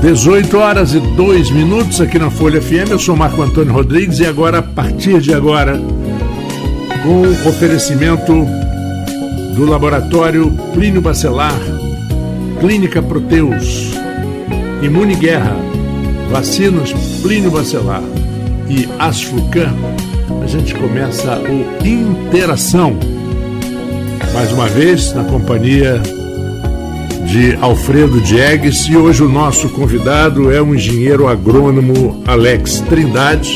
18 horas e 2 minutos aqui na Folha FM. Eu sou Marco Antônio Rodrigues e agora, a partir de agora, com o oferecimento do laboratório Plínio Bacelar, Clínica Proteus, Imune Guerra, Vacinas Plínio Bacelar e Asfucan, a gente começa o Interação. Mais uma vez, na companhia de Alfredo Diegues e hoje o nosso convidado é o engenheiro agrônomo Alex Trindade.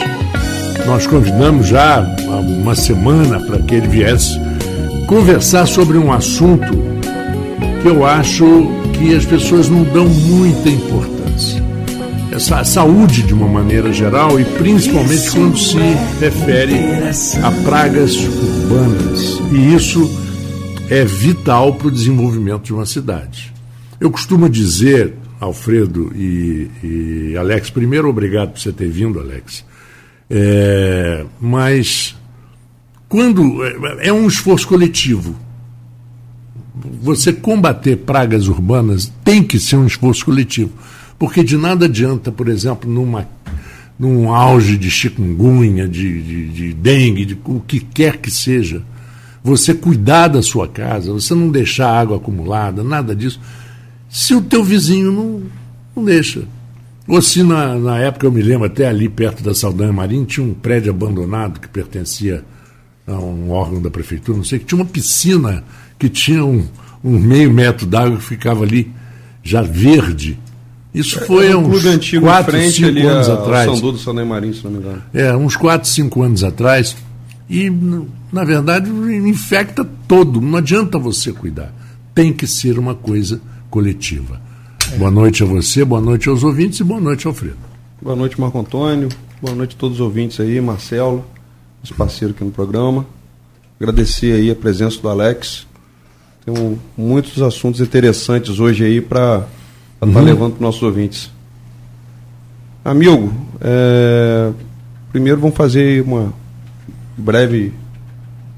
Nós convidamos já há uma semana para que ele viesse conversar sobre um assunto que eu acho que as pessoas não dão muita importância. Essa saúde de uma maneira geral e principalmente quando se refere a pragas urbanas. E isso é vital para o desenvolvimento de uma cidade. Eu costumo dizer, Alfredo e, e Alex, primeiro, obrigado por você ter vindo, Alex. É, mas quando é, é um esforço coletivo. Você combater pragas urbanas tem que ser um esforço coletivo, porque de nada adianta, por exemplo, numa num auge de chikungunya, de, de, de dengue, de o que quer que seja, você cuidar da sua casa, você não deixar água acumulada, nada disso se o teu vizinho não, não deixa. Ou se na, na época, eu me lembro, até ali perto da Saldanha Marinho, tinha um prédio abandonado que pertencia a um órgão da prefeitura, não sei, que tinha uma piscina que tinha um, um meio metro d'água que ficava ali já verde. Isso é, foi há um uns antigo 4, frente 5 ali anos a, atrás. São Dudu, Saldanha Marinho, se não me engano. É, uns 4, 5 anos atrás. E, na verdade, infecta todo. Não adianta você cuidar. Tem que ser uma coisa coletiva. É. Boa noite a você, boa noite aos ouvintes e boa noite, Alfredo. Boa noite, Marco Antônio. Boa noite a todos os ouvintes aí, Marcelo, nosso parceiro aqui no programa. Agradecer aí a presença do Alex. Tem muitos assuntos interessantes hoje aí para estar uhum. tá levando para os nossos ouvintes. Amigo, é, primeiro vamos fazer uma breve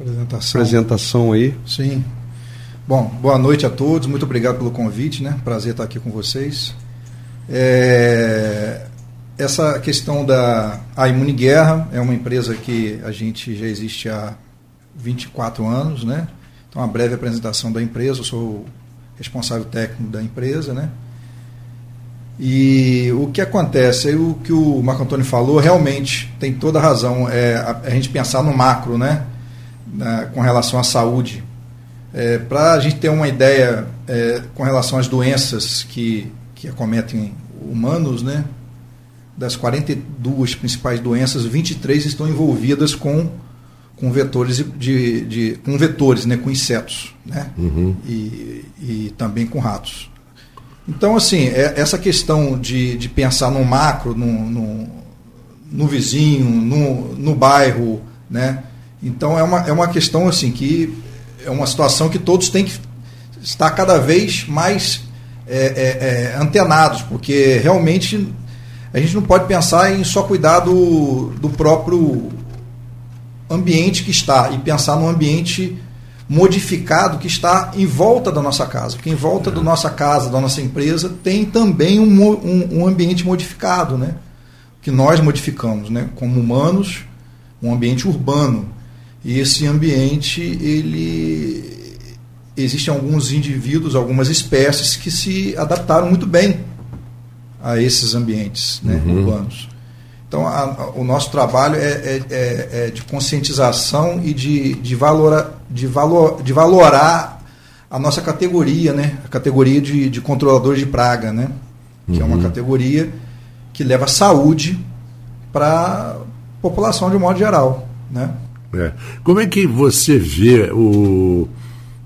apresentação, apresentação aí. Sim. Bom, boa noite a todos, muito obrigado pelo convite, né? Prazer estar aqui com vocês. É, essa questão da a Imune Guerra é uma empresa que a gente já existe há 24 anos, né? Então, uma breve apresentação da empresa, eu sou responsável técnico da empresa, né? E o que acontece, é o que o Marco Antônio falou, realmente tem toda a razão, é a, a gente pensar no macro, né? Na, com relação à saúde é, Para a gente ter uma ideia é, com relação às doenças que, que acometem humanos, né? das 42 principais doenças, 23 estão envolvidas com, com vetores de, de com vetores, né, com insetos, né, uhum. e, e também com ratos. Então, assim, é, essa questão de, de pensar no macro, no, no, no vizinho, no, no bairro, né, então é uma, é uma questão assim que é uma situação que todos têm que estar cada vez mais é, é, é, antenados, porque realmente a gente não pode pensar em só cuidar do, do próprio ambiente que está e pensar no ambiente modificado que está em volta da nossa casa. Porque em volta da nossa casa, da nossa empresa, tem também um, um, um ambiente modificado, né? que nós modificamos né? como humanos, um ambiente urbano. E esse ambiente, ele existem alguns indivíduos, algumas espécies que se adaptaram muito bem a esses ambientes né, uhum. urbanos. Então, a, a, o nosso trabalho é, é, é, é, de conscientização e de, de, valora, de, valor, de valorar a nossa categoria, né, a categoria de, de controlador de praga, né, que uhum. é uma uhum. categoria que leva saúde para a população de um modo geral. Né? É. Como é que você vê o,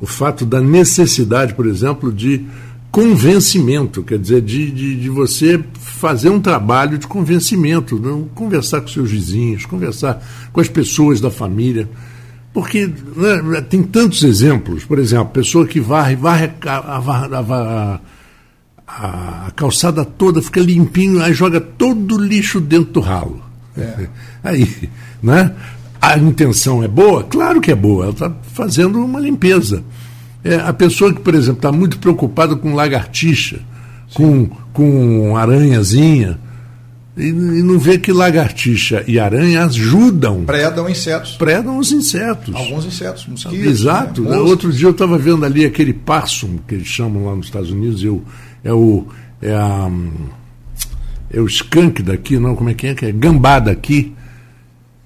o fato da necessidade, por exemplo, de convencimento, quer dizer, de, de, de, você fazer um trabalho de convencimento, não? conversar com seus vizinhos, conversar com as pessoas da família. Porque né, tem tantos exemplos, por exemplo, a pessoa que varre, varre a, a, a, a calçada toda, fica limpinho, aí joga todo o lixo dentro do ralo. É. Aí, né? A intenção é boa? Claro que é boa, ela está fazendo uma limpeza. É, a pessoa que, por exemplo, está muito preocupada com lagartixa, com, com aranhazinha. E, e, não vê que lagartixa e aranha ajudam. Predam insetos. Predam os insetos. Alguns insetos, mosquitos. Exato. Né? Outro dia eu estava vendo ali aquele parsum, que eles chamam lá nos Estados Unidos, eu, é o. É a, é o skunk daqui, não, como é que é? Que é gambá daqui.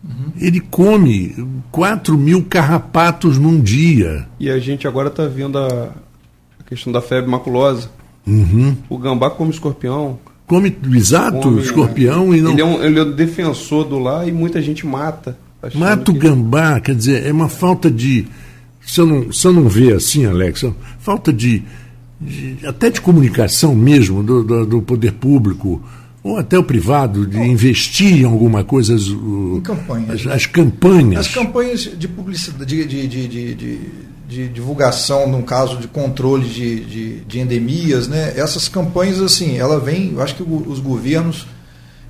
Uhum. Ele come 4 mil carrapatos num dia. E a gente agora está vendo a, a, questão da febre maculosa. Uhum. O gambá come escorpião. Come, exato, come, escorpião. É. E não... ele, é um, ele é um defensor do lar e muita gente mata. Mata o que... gambá, quer dizer, é uma falta de. Você não, você não vê assim, Alex, é falta de, de, até de comunicação mesmo do, do, do poder público ou até o privado, de investir em alguma coisa. As, em campanhas. As, as, campanhas. As campanhas de publicidade, de, de, de, de, de divulgação, no caso de controle de, de, de, endemias, né? essas campanhas, assim, ela vem, eu acho que os governos,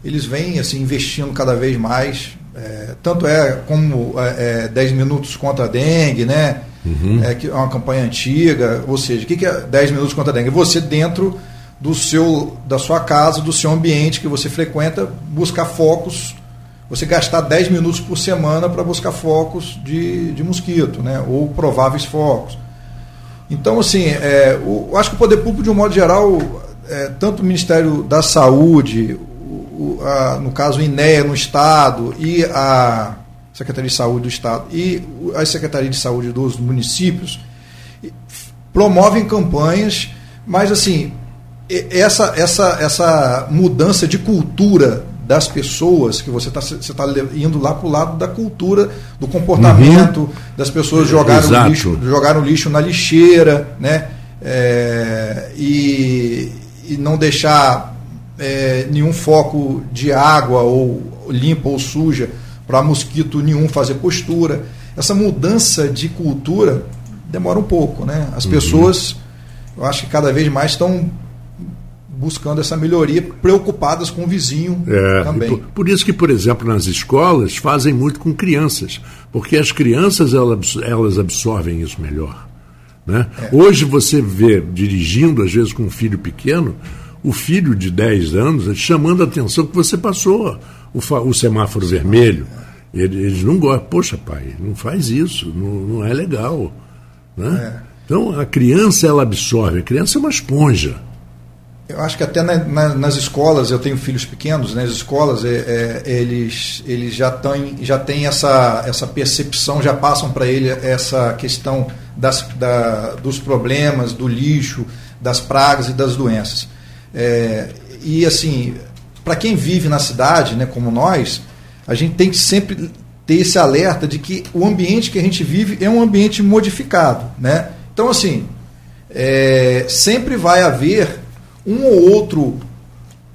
eles vêm assim, investindo cada vez mais. É, tanto é como é, 10 minutos contra a dengue, né? Uhum. É, que é uma campanha antiga, ou seja, o que é 10 minutos contra a dengue? Você dentro do seu, da sua casa, do seu ambiente que você frequenta, buscar focos, você gastar 10 minutos por semana para buscar focos de, de mosquito, né? ou prováveis focos. Então, assim, é, o, eu acho que o poder público, de um modo geral, é, tanto o Ministério da Saúde, o, a, no caso o INEA no Estado, e a Secretaria de Saúde do Estado, e a Secretaria de Saúde dos municípios, promovem campanhas, mas assim, essa, essa, essa mudança de cultura das pessoas, que você está você tá indo lá para o lado da cultura, do comportamento, uhum. das pessoas jogarem o, lixo, jogar o lixo na lixeira, né? É, e, e não deixar é, nenhum foco de água ou limpa ou suja para mosquito nenhum fazer postura. Essa mudança de cultura demora um pouco, né? As uhum. pessoas, eu acho que cada vez mais estão buscando essa melhoria, preocupadas com o vizinho é, também. Por, por, isso que, por exemplo, nas escolas fazem muito com crianças, porque as crianças elas, elas absorvem isso melhor. Né? É. Hoje você vê dirigindo, às vezes com um filho pequeno, o filho de 10 anos chamando a atenção que você passou o, o semáforo vermelho. Eles não gostam. Poxa, pai, não faz isso, não, não é legal. Né? É. Então a criança ela absorve, a criança é uma esponja. Eu acho que até na, na, nas escolas, eu tenho filhos pequenos, nas né, escolas é, é, eles, eles já têm já tem essa, essa percepção, já passam para ele essa questão das, da, dos problemas, do lixo, das pragas e das doenças. É, e assim, para quem vive na cidade, né, como nós, a gente tem que sempre ter esse alerta de que o ambiente que a gente vive é um ambiente modificado. Né? Então, assim, é, sempre vai haver um ou outro,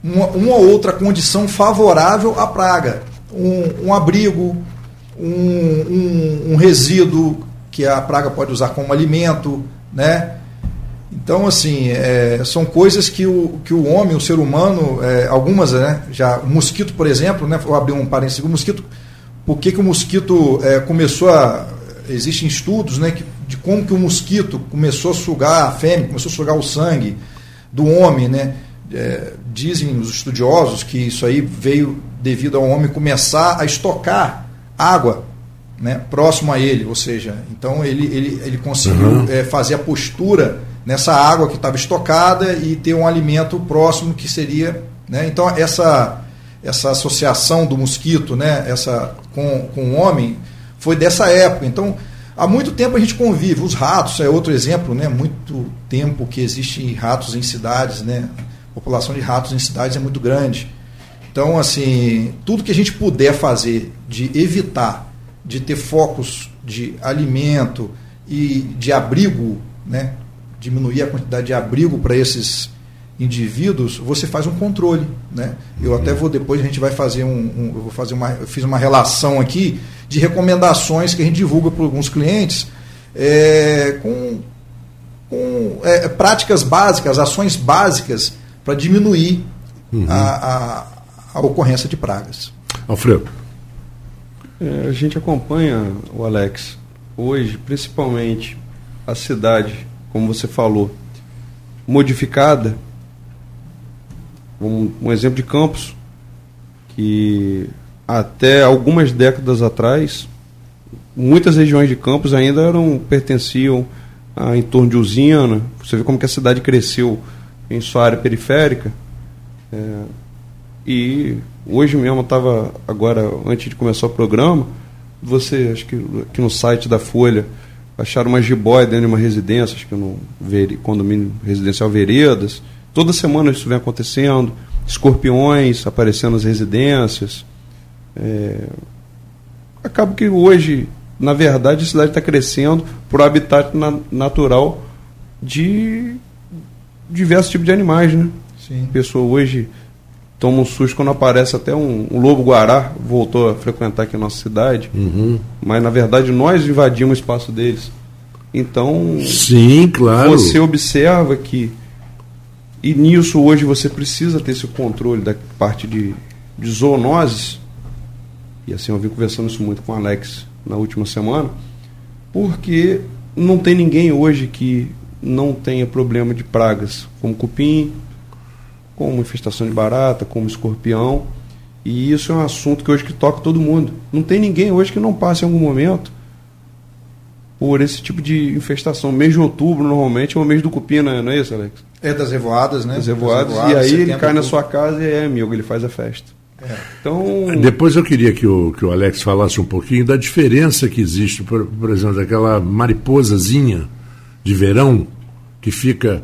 uma, uma ou outra condição favorável à praga. Um, um abrigo, um, um, um, resíduo que a praga pode usar como alimento, né? Então, assim, é, são coisas que o, que o homem, o ser humano, é, algumas, né? Já, o mosquito, por exemplo, né? Vou abrir um parênteses. O mosquito, por que, que o mosquito é, começou a. Existem estudos, né? Que, de como que o mosquito começou a sugar a fêmea, começou a sugar o sangue do homem, né? É, dizem os estudiosos que isso aí veio devido ao homem começar a estocar água né, próximo a ele, ou seja, então ele, ele, ele conseguiu uhum. é, fazer a postura nessa água que estava estocada e ter um alimento próximo que seria. Né, então essa, essa associação do mosquito né, essa, com, com o homem foi dessa época. Então Há muito tempo a gente convive. Os ratos é outro exemplo, né? Muito tempo que existem ratos em cidades, né? A população de ratos em cidades é muito grande. Então, assim, tudo que a gente puder fazer de evitar de ter focos de alimento e de abrigo, né? Diminuir a quantidade de abrigo para esses indivíduos, você faz um controle, né? Eu até vou depois a gente vai fazer um, um eu vou fazer uma, eu fiz uma relação aqui de recomendações que a gente divulga para alguns clientes é, com, com é, práticas básicas, ações básicas para diminuir uhum. a, a, a, ocorrência de pragas. Alfredo. É, a gente acompanha o Alex hoje, principalmente a cidade, como você falou, modificada Um, um exemplo de campos que até algumas décadas atrás, muitas regiões de campos ainda eram pertenciam a, em torno de usina. Você vê como que a cidade cresceu em sua área periférica. É, e hoje mesmo estava agora antes de começar o programa, você acho que aqui no site da Folha acharam uma jiboia dentro de uma residência, acho que no condomínio residencial Veredas. Toda semana isso vem acontecendo, escorpiões aparecendo nas residências. É... Acaba que hoje, na verdade, a cidade está crescendo por habitat na natural de diversos tipos de animais, né? Sim. A pessoa hoje toma um susto quando aparece até um, um lobo-guará, voltou a frequentar aqui a nossa cidade. Uhum. Mas, na verdade, nós invadimos o espaço deles. Então, Sim, claro. você observa que. E nisso hoje você precisa ter esse controle da parte de, de zoonoses. E assim eu vim conversando isso muito com o Alex na última semana, porque não tem ninguém hoje que não tenha problema de pragas, como cupim, como infestação de barata, como escorpião. E isso é um assunto que hoje que toca todo mundo. Não tem ninguém hoje que não passe em algum momento por esse tipo de infestação. Mês de outubro, normalmente, é o mês do cupim, não é, não é isso, Alex? É das revoadas, né? Das revoadas. Das revoadas e aí ele cai na sua casa e é amigo, ele faz a festa. Então... Depois eu queria que o, que o Alex falasse um pouquinho da diferença que existe, por, por exemplo, daquela mariposazinha de verão que fica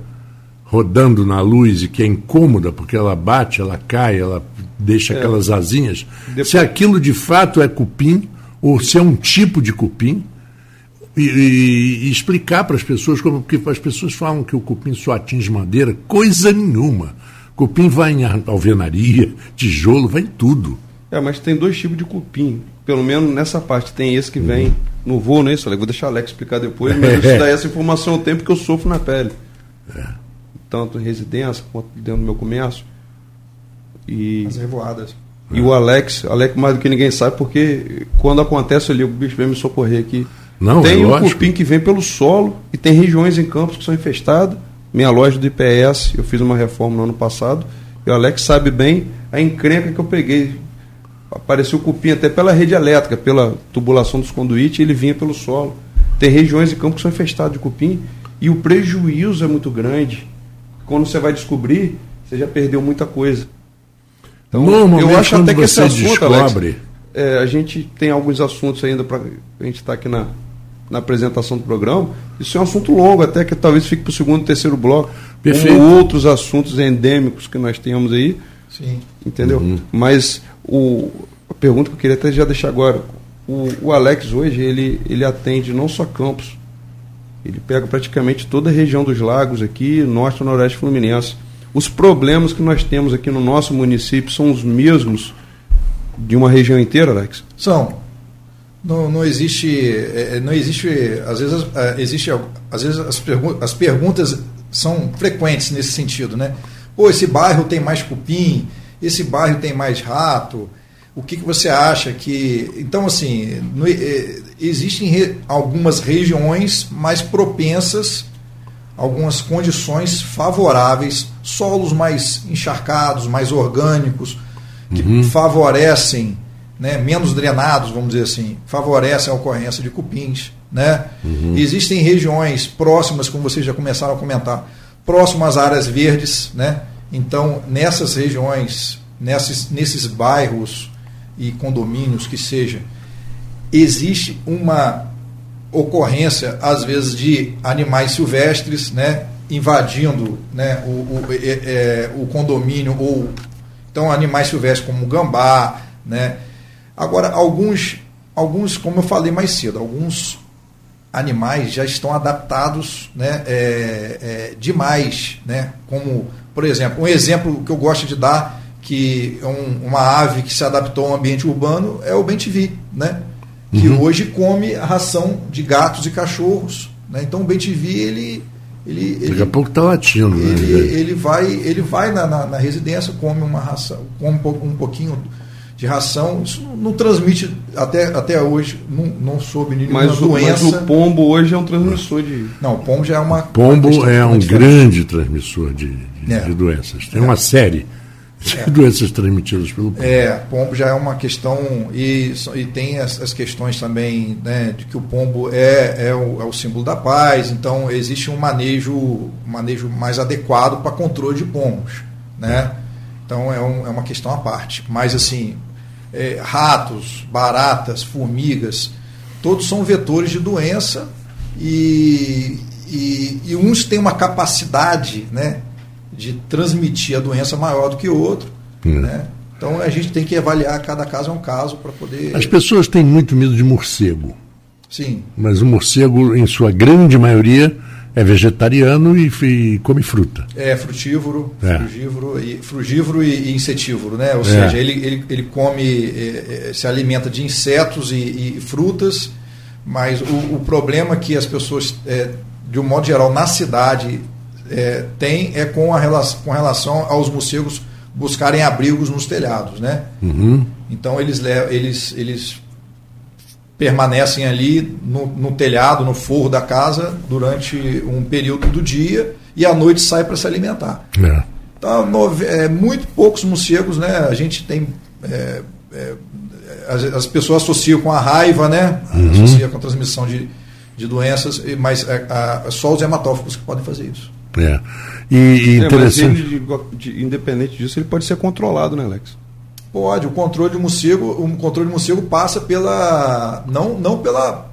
rodando na luz e que é incômoda porque ela bate, ela cai, ela deixa é. aquelas asinhas. Depois... Se aquilo de fato é cupim ou se é um tipo de cupim e, e, e explicar para as pessoas como porque as pessoas falam que o cupim só atinge madeira, coisa nenhuma. Cupim vai em alvenaria, tijolo, vai em tudo. É, mas tem dois tipos de cupim. Pelo menos nessa parte. Tem esse que vem uhum. no voo, né? Vou deixar o Alex explicar depois, mas isso daí essa informação o tempo que eu sofro na pele. É. Tanto em residência quanto dentro do meu comércio. E, As revoadas. E o Alex, Alex mais do que ninguém sabe, porque quando acontece ali, o bicho vem me socorrer aqui. Não, tem é um cupim que vem pelo solo e tem regiões em campos que são infestadas. Minha loja do IPS, eu fiz uma reforma no ano passado, e o Alex sabe bem a encrenca que eu peguei. Apareceu cupim até pela rede elétrica, pela tubulação dos conduítes, ele vinha pelo solo. Tem regiões em campos que são infestadas de cupim e o prejuízo é muito grande. Quando você vai descobrir, você já perdeu muita coisa. Então, eu acho até que esse assunto, descobre... Alex, é, a gente tem alguns assuntos ainda para a gente estar tá aqui na, na apresentação do programa. Isso é um assunto longo, até que talvez fique para o segundo e terceiro bloco. Perfeito. Como outros assuntos endêmicos que nós temos aí. Sim. Entendeu? Uhum. Mas o, a pergunta que eu queria até já deixar agora. O, o Alex hoje, ele, ele atende não só Campos, ele pega praticamente toda a região dos lagos aqui, norte e noroeste fluminense. Os problemas que nós temos aqui no nosso município são os mesmos de uma região inteira, Alex? São. Não, não existe, é, é, não existe, às vezes, é, existe, às vezes as, as perguntas são frequentes nesse sentido, né? Pô, esse bairro tem mais cupim, esse bairro tem mais rato, o que, que você acha que... Então, assim, no, existem re, algumas regiões mais propensas, algumas condições favoráveis, solos mais encharcados, mais orgânicos, que uhum. favorecem né, menos drenados, vamos dizer assim, favorecem a ocorrência de cupins. Né? Uhum. Existem regiões próximas, como vocês já começaram a comentar, próximas às áreas verdes. Né? Então, nessas regiões, nesses, nesses bairros e condomínios que seja, existe uma ocorrência, às vezes, de animais silvestres né, invadindo né, o, o, é, é, o condomínio, ou então animais silvestres como gambá, né, Agora, alguns, alguns, como eu falei mais cedo, alguns animais já estão adaptados né, é, é, demais, né? Como, por exemplo, um exemplo que eu gosto de dar, que é um, uma ave que se adaptou ao ambiente urbano, é o bentivi, né? Que uhum. hoje come a ração de gatos e cachorros. Né? Então o bentivi, ele, ele, Daqui a pouco está latindo. Né? Ele, né? ele vai, ele vai na, na, na, residência, come uma ração, come um pouquinho de ração, isso não transmite até, até hoje, não, não soube nenhuma mas o, doença. Mas o pombo hoje é um transmissor de. Não, o pombo já é uma. Pombo uma é um grande transmissor de, de, é. de, doenças. Tem é. uma série É. Doenças transmitidas pelo pombo. É, pombo já é uma questão. E, e tem as, as questões também né, de que o pombo é, é, o, é o símbolo da paz, então existe um manejo, um manejo mais adequado para controle de pombos. Né? Então é, um, é uma questão à parte. Mas assim, é, ratos, baratas, formigas, todos são vetores de doença e, e, e uns têm uma capacidade né, de transmitir a doença maior do que o outro. Hum. Né? Então a gente tem que avaliar cada caso é um caso para poder. As pessoas têm muito medo de morcego. Sim. Mas o morcego, em sua grande maioria, é vegetariano e, e, come fruta. É, frutívoro, é. frugívoro, e, frugívoro e, e insetívoro, né? Ou é. seja, ele, ele, ele come, é, é, se alimenta de insetos e, e frutas, mas o, o, problema que as pessoas, é, de um modo geral, na cidade é, tem é com, a relação, com relação aos morcegos buscarem abrigos nos telhados, né? Uhum. Então eles, eles, eles permanecem ali no, no, telhado, no forro da casa, durante um período do dia e à noite saem para se alimentar. É. Então, nove, é, muito poucos morcegos, né? A gente tem. É, é, as, as, pessoas associam com a raiva, né? Uhum. Associa com a transmissão de, de doenças, mas é, a, só os hematófagos que podem fazer isso. É. E, e é, interessante. Ele, de, de, independente disso, ele pode ser controlado, né, Alex? Pode, o controle de morcego, o controle de morcego passa pela não, não pela,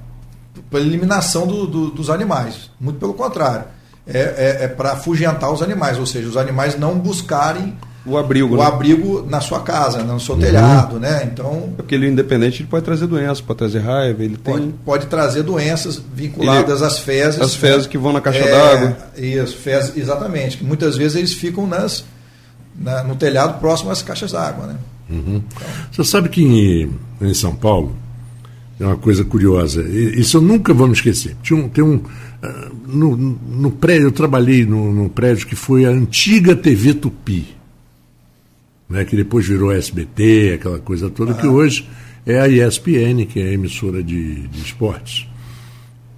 pela eliminação do, do, dos animais, muito pelo contrário. É, é, é para afugentar os animais, ou seja, os animais não buscarem o abrigo, o né? abrigo na sua casa, no seu uhum. telhado, né? Então, é porque ele independente ele pode trazer doenças, pode trazer raiva, ele pode, tem... pode trazer doenças vinculadas ele... às fezes, as fezes né? que vão na caixa é, d'água. Isso, fezes, exatamente. Muitas vezes eles ficam nas na, no telhado próximo às caixas d'água, né? Uhum. Você sabe que em, em, São Paulo é uma coisa curiosa, isso eu nunca vou me esquecer. Tinha um, tem um. Uh, no, no prédio, eu trabalhei no, no, prédio que foi a antiga TV Tupi, né, que depois virou SBT, aquela coisa toda, que hoje é a ESPN, que é a emissora de, de esportes.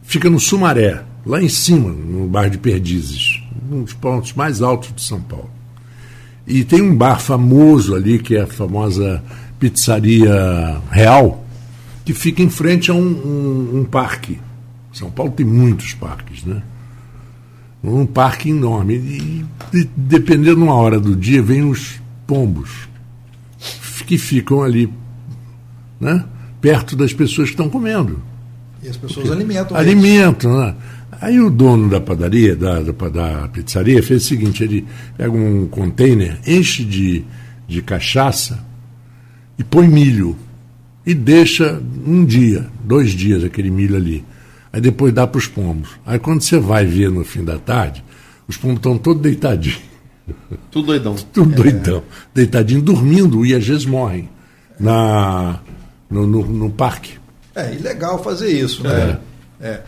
Fica no Sumaré, lá em cima, no bairro de Perdizes, um dos pontos mais altos de São Paulo. E tem um bar famoso ali, que é a famosa Pizzaria Real, que fica em frente a um, um, um parque. São Paulo tem muitos parques, né? Um parque enorme. E, e dependendo de uma hora do dia, vem os pombos que ficam ali, né? Perto das pessoas que estão comendo. E as pessoas Porque alimentam. Alimentam, né? Aí o dono da padaria, da, da, da, pizzaria, fez o seguinte: ele pega um container, enche de, de cachaça e põe milho. E deixa um dia, dois dias aquele milho ali. Aí depois dá para os pombos. Aí quando você vai ver no fim da tarde, os pombos estão todos deitadinhos. Tudo doidão. Tudo é. doidão. Deitadinho, dormindo, e às vezes morrem na, no, no, no parque. É ilegal fazer isso, né? É. é.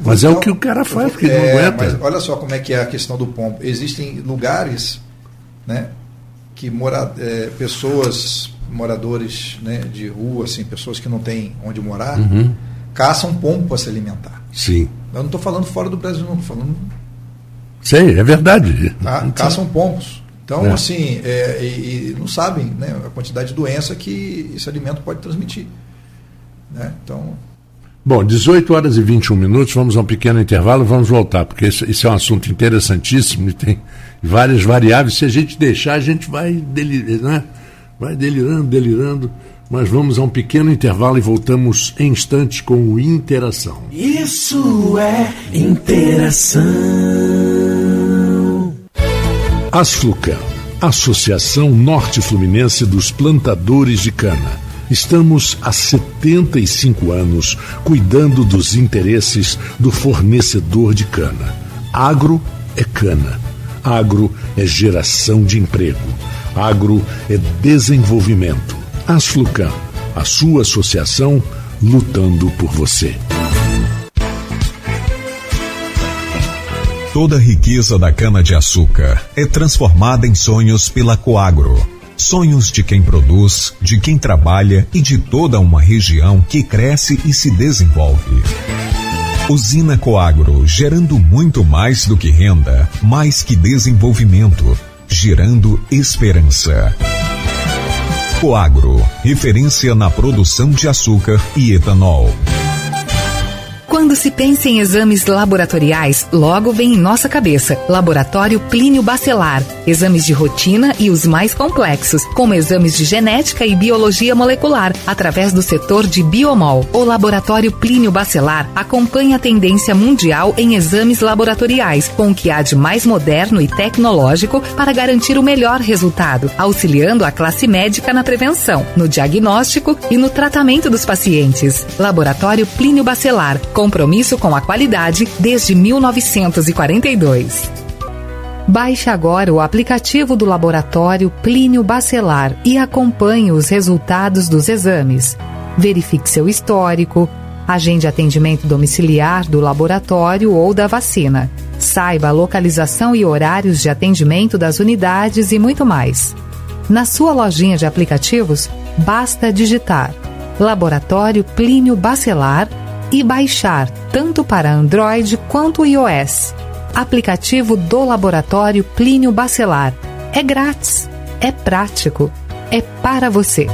Mas é o que o cara faz, porque é, não aguenta. Mas olha só como é que é a questão do pombo. Existem lugares né, que mora, é, pessoas, moradores né, de rua, assim, pessoas que não têm onde morar, uhum. caçam pombo para se alimentar. Sim. Eu não estou falando fora do Brasil, não, estou falando. Sei, é verdade. Tá? Caçam pombos. Então, é. assim, é, e, e, não sabem né, a quantidade de doença que esse alimento pode transmitir. Né? Então, Bom, 18 horas e 21 minutos, vamos a um pequeno intervalo, vamos voltar, porque isso, é um assunto interessantíssimo e tem várias variáveis. Se a gente deixar, a gente vai delirando, né? vai delirando, delirando. Mas vamos a um pequeno intervalo e voltamos em instantes com o Interação. Isso é interação. Asflucan, Associação Norte Fluminense dos Plantadores de Cana Estamos há 75 anos cuidando dos interesses do fornecedor de cana. Agro é cana. Agro é geração de emprego. Agro é desenvolvimento. Asflucan, a sua associação lutando por você. Toda a riqueza da cana-de-açúcar é transformada em sonhos pela Coagro Sonhos de quem produz, de quem trabalha e de toda uma região que cresce e se desenvolve. Usina Coagro, gerando muito mais do que renda, mais que desenvolvimento gerando esperança. Coagro, referência na produção de açúcar e etanol. Quando se pensa em exames laboratoriais, logo vem em nossa cabeça Laboratório Plínio Bacelar. Exames de rotina e os mais complexos, como exames de genética e biologia molecular, através do setor de biomol. O Laboratório Plínio Bacelar acompanha a tendência mundial em exames laboratoriais, com o que há de mais moderno e tecnológico para garantir o melhor resultado, auxiliando a classe médica na prevenção, no diagnóstico e no tratamento dos pacientes. Laboratório Plínio Bacelar compromisso com a qualidade desde 1942. Baixe agora o aplicativo do laboratório Plínio Bacelar e acompanhe os resultados dos exames. Verifique seu histórico, agende atendimento domiciliar do laboratório ou da vacina. Saiba a localização e horários de atendimento das unidades e muito mais. Na sua lojinha de aplicativos, basta digitar Laboratório Plínio Bacelar e baixar tanto para Android quanto iOS. Aplicativo do Laboratório Plínio Bacelar. É grátis, é prático, é para você.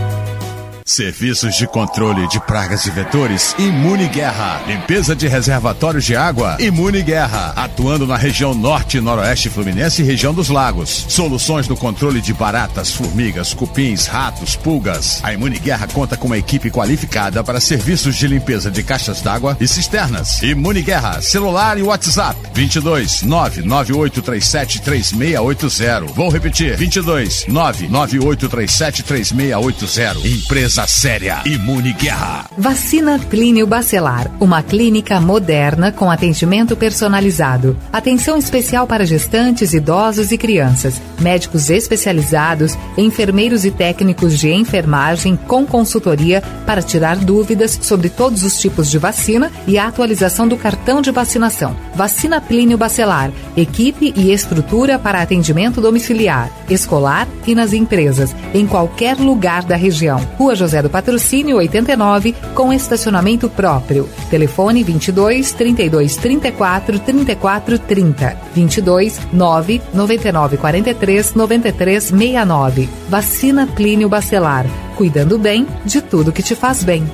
Serviços de controle de pragas e vetores Imune Guerra. Limpeza de reservatórios de água Imune Guerra. Atuando na região norte noroeste fluminense e região dos lagos. Soluções no controle de baratas, formigas, cupins, ratos, pulgas. A Imune Guerra conta com uma equipe qualificada para serviços de limpeza de caixas d'água e cisternas. Imune Guerra. Celular e WhatsApp 22 99837 3680. Vou repetir 22 99837 3680. Empresa séria. Imune Guerra. Vacina Clínio Bacelar, uma clínica moderna com atendimento personalizado. Atenção especial para gestantes, idosos e crianças. Médicos especializados, enfermeiros e técnicos de enfermagem com consultoria para tirar dúvidas sobre todos os tipos de vacina e a atualização do cartão de vacinação. Vacina Plínio Bacelar, equipe e estrutura para atendimento domiciliar, escolar e nas empresas, em qualquer lugar da região. Rua José do Patrocínio 89, com estacionamento próprio. Telefone 22 32 34 34 30. 22 9 99 43 93 69. Vacina Plínio Bacelar. Cuidando bem de tudo que te faz bem.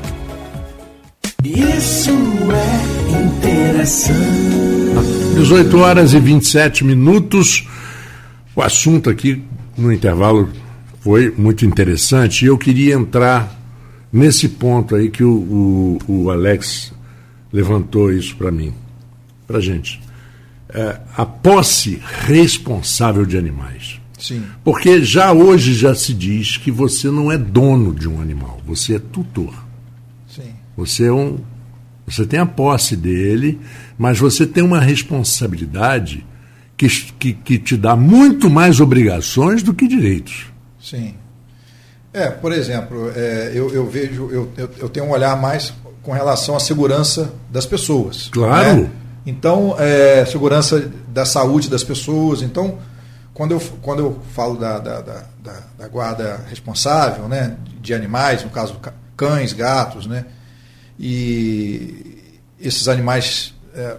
Isso é interação. 18 horas e 27 minutos. O assunto aqui no intervalo foi muito interessante e eu queria entrar nesse ponto aí que o, o, o Alex levantou isso para mim, para gente. É, a posse responsável de animais. Sim. Porque já hoje já se diz que você não é dono de um animal, você é tutor. Sim. Você é um, você tem a posse dele, mas você tem uma responsabilidade que, que, que te dá muito mais obrigações do que direitos. Sim. É, por exemplo, é, eu, eu, vejo, eu, eu, tenho um olhar mais com relação à segurança das pessoas. Claro. Né? Então, é, segurança da saúde das pessoas. Então, quando eu, quando eu falo da, da, da, da, guarda responsável, né, de animais, no caso cães, gatos, né, e esses animais, é,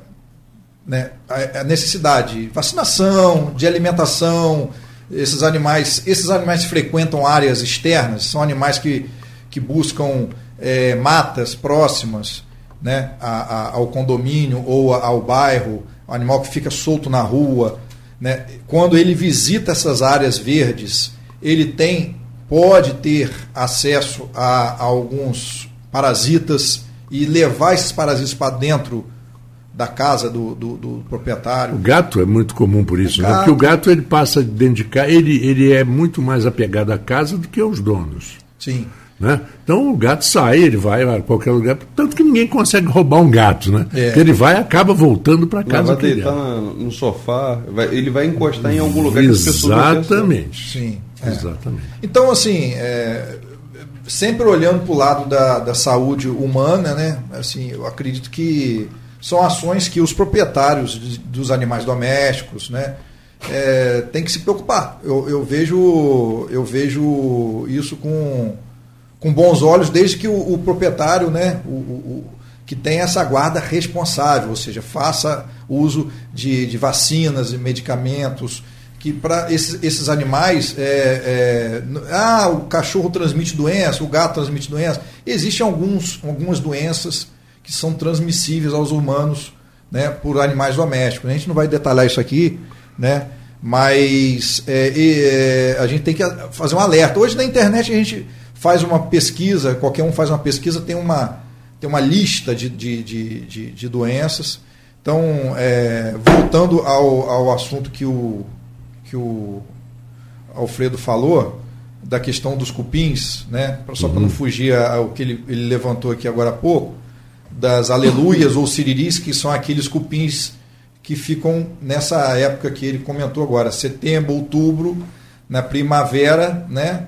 né, a necessidade de vacinação, de alimentação, esses animais, esses animais frequentam áreas externas, são animais que, que buscam é, matas próximas né, a, a, ao condomínio ou ao bairro, o animal que fica solto na rua. Né, quando ele visita essas áreas verdes, ele tem, pode ter acesso a, a alguns parasitas e levar esses parasitas para dentro da casa do, do, do, proprietário. O gato é muito comum por isso, né? Porque o gato ele passa dentro de casa, ele, ele é muito mais apegado à casa do que aos donos. Sim. Né? Então o gato sai, ele vai a qualquer lugar, tanto que ninguém consegue roubar um gato, né? É. Porque ele vai e acaba voltando para casa. Vai deitar no sofá, vai, ele vai encostar em algum lugar Exatamente. Sim. É. Exatamente. Então, assim, é, sempre olhando para o lado da, da saúde humana, né? Assim, eu acredito que são ações que os proprietários dos animais domésticos né, é, têm que se preocupar. Eu, eu, vejo, eu vejo isso com, com bons olhos, desde que o, o proprietário né, o, o, que tenha essa guarda responsável, ou seja, faça uso de, de vacinas e medicamentos que para esses, esses animais, é, é, ah, o cachorro transmite doença, o gato transmite doença. Existem alguns, algumas doenças que são transmissíveis aos humanos né, por animais domésticos. A gente não vai detalhar isso aqui, né, mas é, é, a gente tem que fazer um alerta. Hoje na internet a gente faz uma pesquisa, qualquer um faz uma pesquisa, tem uma, tem uma lista de, de, de, de, de doenças. Então, é, voltando ao, ao assunto que o, que o Alfredo falou, da questão dos cupins, né? só para não uhum. fugir ao que ele, ele levantou aqui agora há pouco, das aleluias ou siriris, que são aqueles cupins que ficam nessa época que ele comentou agora, setembro, outubro, na primavera, né,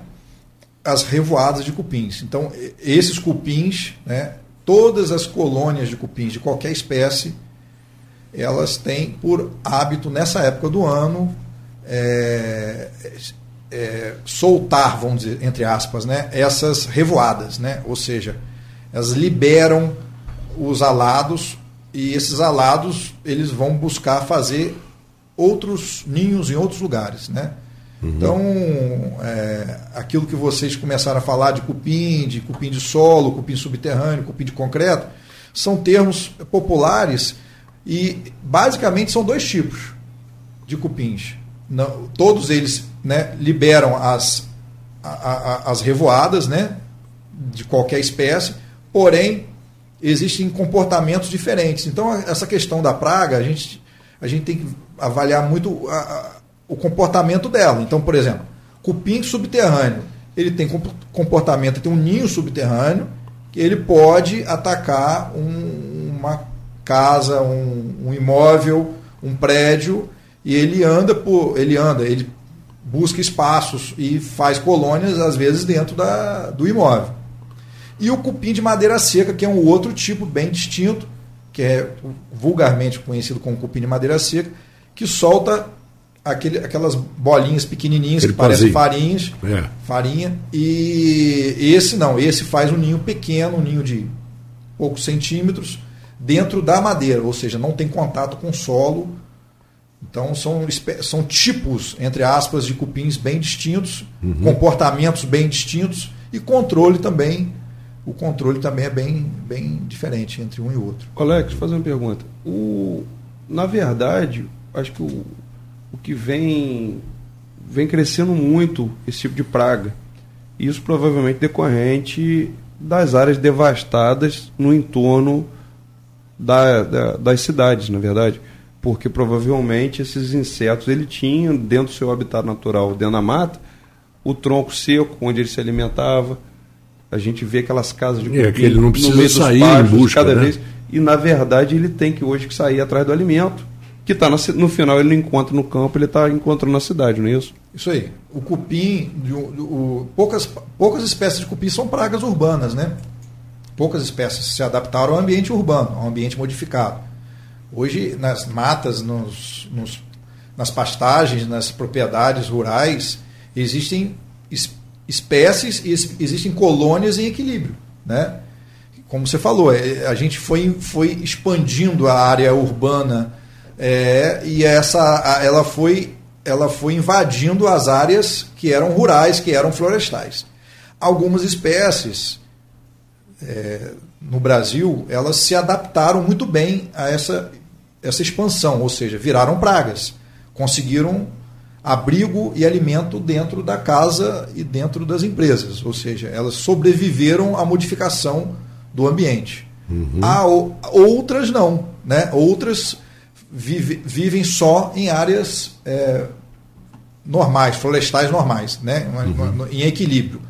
as revoadas de cupins. Então, esses cupins, né, todas as colônias de cupins de qualquer espécie, elas têm por hábito nessa época do ano é, é, soltar, vamos dizer, entre aspas, né, essas revoadas, né? ou seja, elas liberam os alados e esses alados eles vão buscar fazer outros ninhos em outros lugares, né? Uhum. Então, é, aquilo que vocês começaram a falar de cupim, de cupim de solo, cupim subterrâneo, cupim de concreto, são termos populares e basicamente são dois tipos de cupins. Não, todos eles né, liberam as, a, a, as revoadas né, de qualquer espécie, porém existem comportamentos diferentes. Então, essa questão da praga, a gente, a gente tem que avaliar muito a, a, o comportamento dela. Então, por exemplo, cupim subterrâneo, ele tem comportamento, tem um ninho subterrâneo, que ele pode atacar um, uma casa, um, um, imóvel, um prédio, e ele anda por. ele anda, ele busca espaços e faz colônias, às vezes, dentro da, do imóvel e o cupim de madeira seca, que é um outro tipo bem distinto, que é vulgarmente conhecido como cupim de madeira seca, que solta aquele, aquelas bolinhas pequenininhas Aquele que parecem farinhas, é. farinha. E esse não, esse faz um ninho pequeno, um ninho de poucos centímetros, dentro da madeira, ou seja, não tem contato com o solo. Então são, são tipos, entre aspas, de cupins bem distintos, uhum. comportamentos bem distintos e controle também o controle também é bem, bem diferente entre um e outro. Alex, fazer uma pergunta. O, na verdade, acho que o, o que vem, vem crescendo muito esse tipo de praga, isso provavelmente decorrente das áreas devastadas no entorno da, da, das cidades, na verdade. Porque provavelmente esses insetos ele tinham dentro do seu habitat natural, dentro da mata, o tronco seco onde ele se alimentava, a gente vê aquelas casas de é, que ele não precisa sair em busca, cada né? vez. E na verdade ele tem que hoje que sair atrás do alimento, que está no final ele não encontra no campo, ele está encontrando na cidade, não é isso? Isso aí. O cupim, o, o, poucas, poucas espécies de cupim são pragas urbanas, né? Poucas espécies se adaptaram ao ambiente urbano, ao ambiente modificado. Hoje, nas matas, nos, nos nas pastagens, nas propriedades rurais, existem espécies espécies e existem colônias em equilíbrio, né? Como você falou, é, a gente foi, foi expandindo a área urbana é, e essa ela foi ela foi invadindo as áreas que eram rurais, que eram florestais. Algumas espécies é, no Brasil elas se adaptaram muito bem a essa essa expansão, ou seja, viraram pragas, conseguiram abrigo e alimento dentro da casa e dentro das empresas, ou seja, elas sobreviveram à modificação do ambiente. Uhum. Há outras não, né? Outras vive, vivem só em áreas é, normais, florestais normais, né? Uhum. em equilíbrio.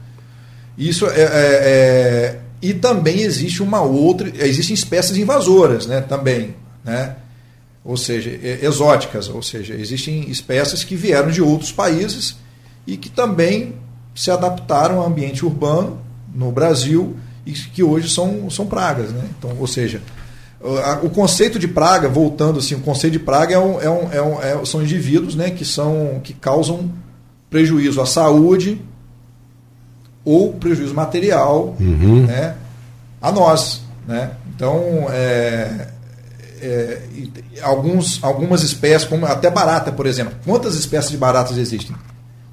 Isso é, é, é, e também existe uma outra, existem espécies invasoras, né? Também, né? Ou seja, exóticas, ou seja, existem espécies que vieram de outros países e que também se adaptaram ao ambiente urbano no Brasil e que hoje são, são pragas. Né? Então, ou seja, o conceito de praga, voltando assim, o conceito de praga é um, é um, é um, é, são indivíduos né, que, são, que causam prejuízo à saúde ou prejuízo material uhum. né, a nós. Né? Então, é, é, alguns, algumas espécies, como até barata, por exemplo. Quantas espécies de baratas existem?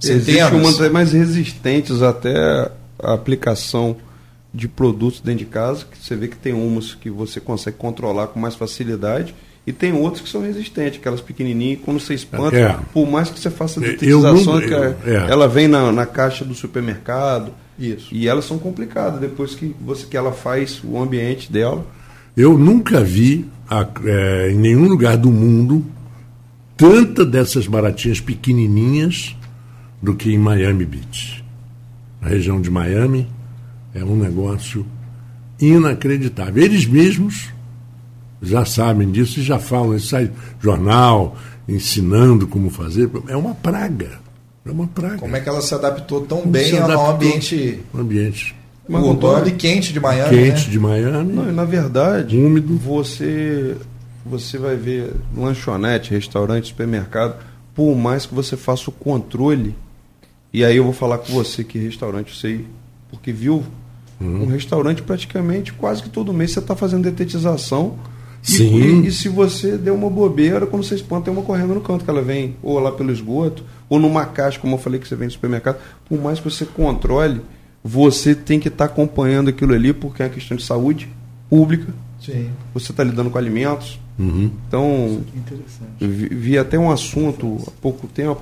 Existem umas mais resistentes até a aplicação de produtos dentro de casa, que você vê que tem umas que você consegue controlar com mais facilidade e tem outras que são resistentes, aquelas pequenininhas, quando você espanta, é. por mais que você faça detetização, é, ela vem na, na caixa do supermercado, Isso. e elas são complicadas depois que você que ela faz o ambiente dela. Eu nunca vi a, é, em nenhum lugar do mundo tanta dessas baratinhas pequenininhas do que em Miami Beach. A região de Miami é um negócio inacreditável. Eles mesmos já sabem disso e já falam, sai jornal ensinando como fazer. É uma praga. É uma praga. Como é que ela se adaptou tão como bem adaptou ao ambiente, ambiente urbano e quente de Miami? Quente né? de Miami. Não, na verdade, úmido. Você, você vai ver lanchonete, restaurante, supermercado, por mais que você faça o controle, e aí eu vou falar com você que restaurante eu sei, porque viu uhum. um restaurante praticamente quase que todo mês você está fazendo detetização Sim. E, e, se você der uma bobeira, quando você espanta, tem uma correndo no canto, que ela vem ou lá pelo esgoto, ou numa caixa, como eu falei que você vem no supermercado. Por mais que você controle, você tem que estar tá acompanhando aquilo ali, porque é uma questão de saúde pública. Sim. Você está lidando com alimentos. Uhum. Então, vi, vi, até um assunto há pouco tempo,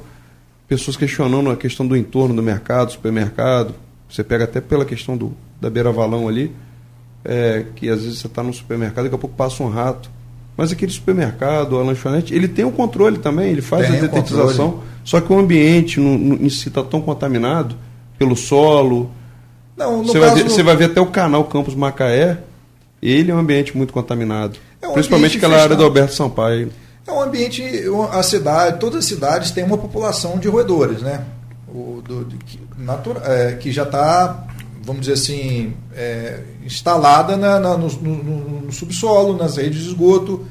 pessoas questionando a questão do entorno do mercado, supermercado. Você pega até pela questão do, da beira-valão ali é, que às vezes você está no supermercado e daqui a pouco passa um rato. Mas aquele supermercado, a lanchonete, ele tem o um controle também, ele faz tem a detetização. Só que o ambiente no, no, em si está tão contaminado pelo solo. Não, você, vai ver, você vai ver até o canal Campos Macaé, ele é um ambiente muito contaminado. É um Principalmente aquela fechado. área do Alberto Sampaio. É um ambiente, a cidade, todas as cidades têm uma população de roedores, né? O, do, do, que, natura, é, que já está vamos dizer assim, é, instalada na, na, no, no, no, subsolo, nas redes de esgoto.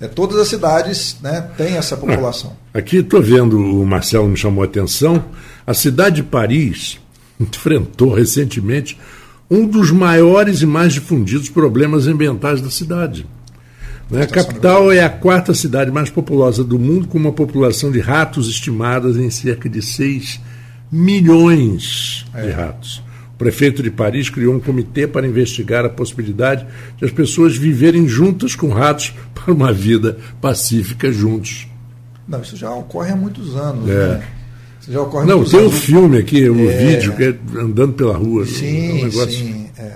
É, todas as cidades né, têm essa população. Aqui estou vendo, o Marcelo me chamou a atenção, a cidade de Paris enfrentou recentemente um dos maiores e mais difundidos problemas ambientais da cidade. Né? A capital é a quarta cidade mais populosa do mundo, com uma população de ratos estimadas em cerca de 6 milhões é. de ratos prefeito de Paris criou um comitê para investigar a possibilidade de as pessoas viverem juntas com ratos para uma vida pacífica juntos. Não, isso já ocorre há muitos anos. É. Né? Já ocorre Não, tem um filme aqui, um é... vídeo que é andando pela rua. Sim, um negócio... sim. É.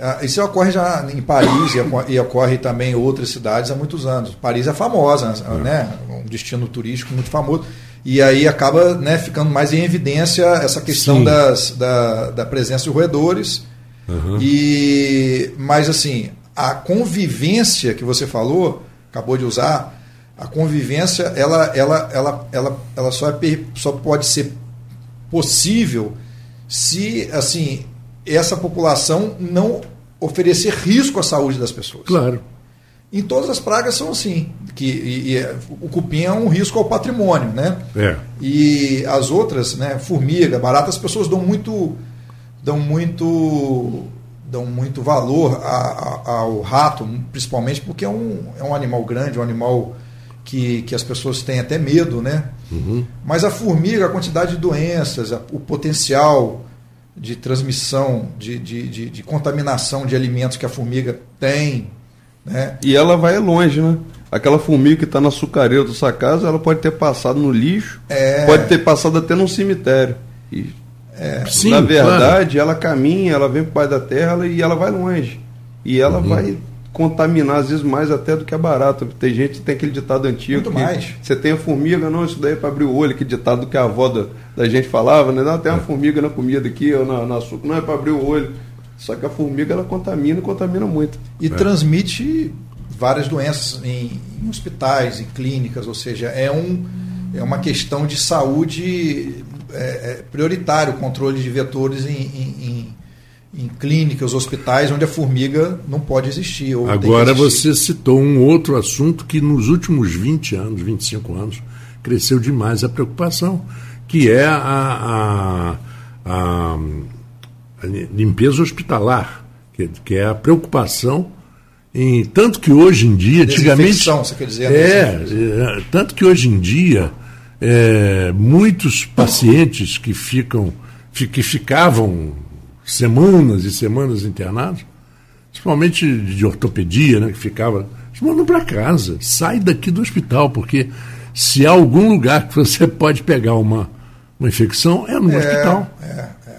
Ah, isso ocorre já em Paris e ocorre também em outras cidades há muitos anos. Paris é famosa, né? um destino turístico muito famoso e aí acaba né, ficando mais em evidência essa questão das, da, da presença de roedores. Uhum. E, mas assim, a convivência que você falou, acabou de usar, a convivência ela, ela, ela, ela, ela só, é, só pode ser possível se assim essa população não oferecer risco à saúde das pessoas. Claro. Em todas as pragas são assim, que e, e, é, o cupim é um risco ao patrimônio, né? É. E as outras, né, formiga, barata, as pessoas dão muito dão muito dão muito valor a, a, ao rato, principalmente porque é um, é um animal grande, um animal que, que as pessoas têm até medo, né? Uhum. Mas a formiga, a quantidade de doenças, a, o potencial de transmissão, de, de, de, de contaminação de alimentos que a formiga tem, né? E ela vai longe, né? Aquela formiga que está na açucareira da sua casa, ela pode ter passado no lixo, é... pode ter passado até num cemitério. E, é... Sim, na verdade, claro. ela caminha, ela vem para da terra e ela vai longe. E ela uhum. vai contaminar, às vezes, mais até do que a barata. Tem gente que tem aquele ditado antigo. Muito mais. Você tem a formiga, não, isso daí é para abrir o olho, que ditado que a avó da, da gente falava, né? Não, tem uma é. formiga na comida aqui, ou na, na açúcar, não é para abrir o olho. Só que a formiga ela contamina e contamina muito. E é. transmite várias doenças em, em, hospitais, em clínicas, ou seja, é, um, é uma questão de saúde é, é prioritário o controle de vetores em, em, em, clínicas, hospitais, onde a formiga não pode existir. Agora existir. você citou um outro assunto que nos últimos 20 anos, 25 anos, cresceu demais a preocupação, que é a, a, a limpeza hospitalar, que, que é a preocupação em tanto que hoje em dia, antigamente. Você quer dizer? É, é, tanto que hoje em dia, é, muitos pacientes que ficam, fi- que ficavam semanas e semanas internados, principalmente de ortopedia, né, que ficava, eles mandam para casa, sai daqui do hospital, porque se há algum lugar que você pode pegar uma, uma infecção, é no hospital. É, é.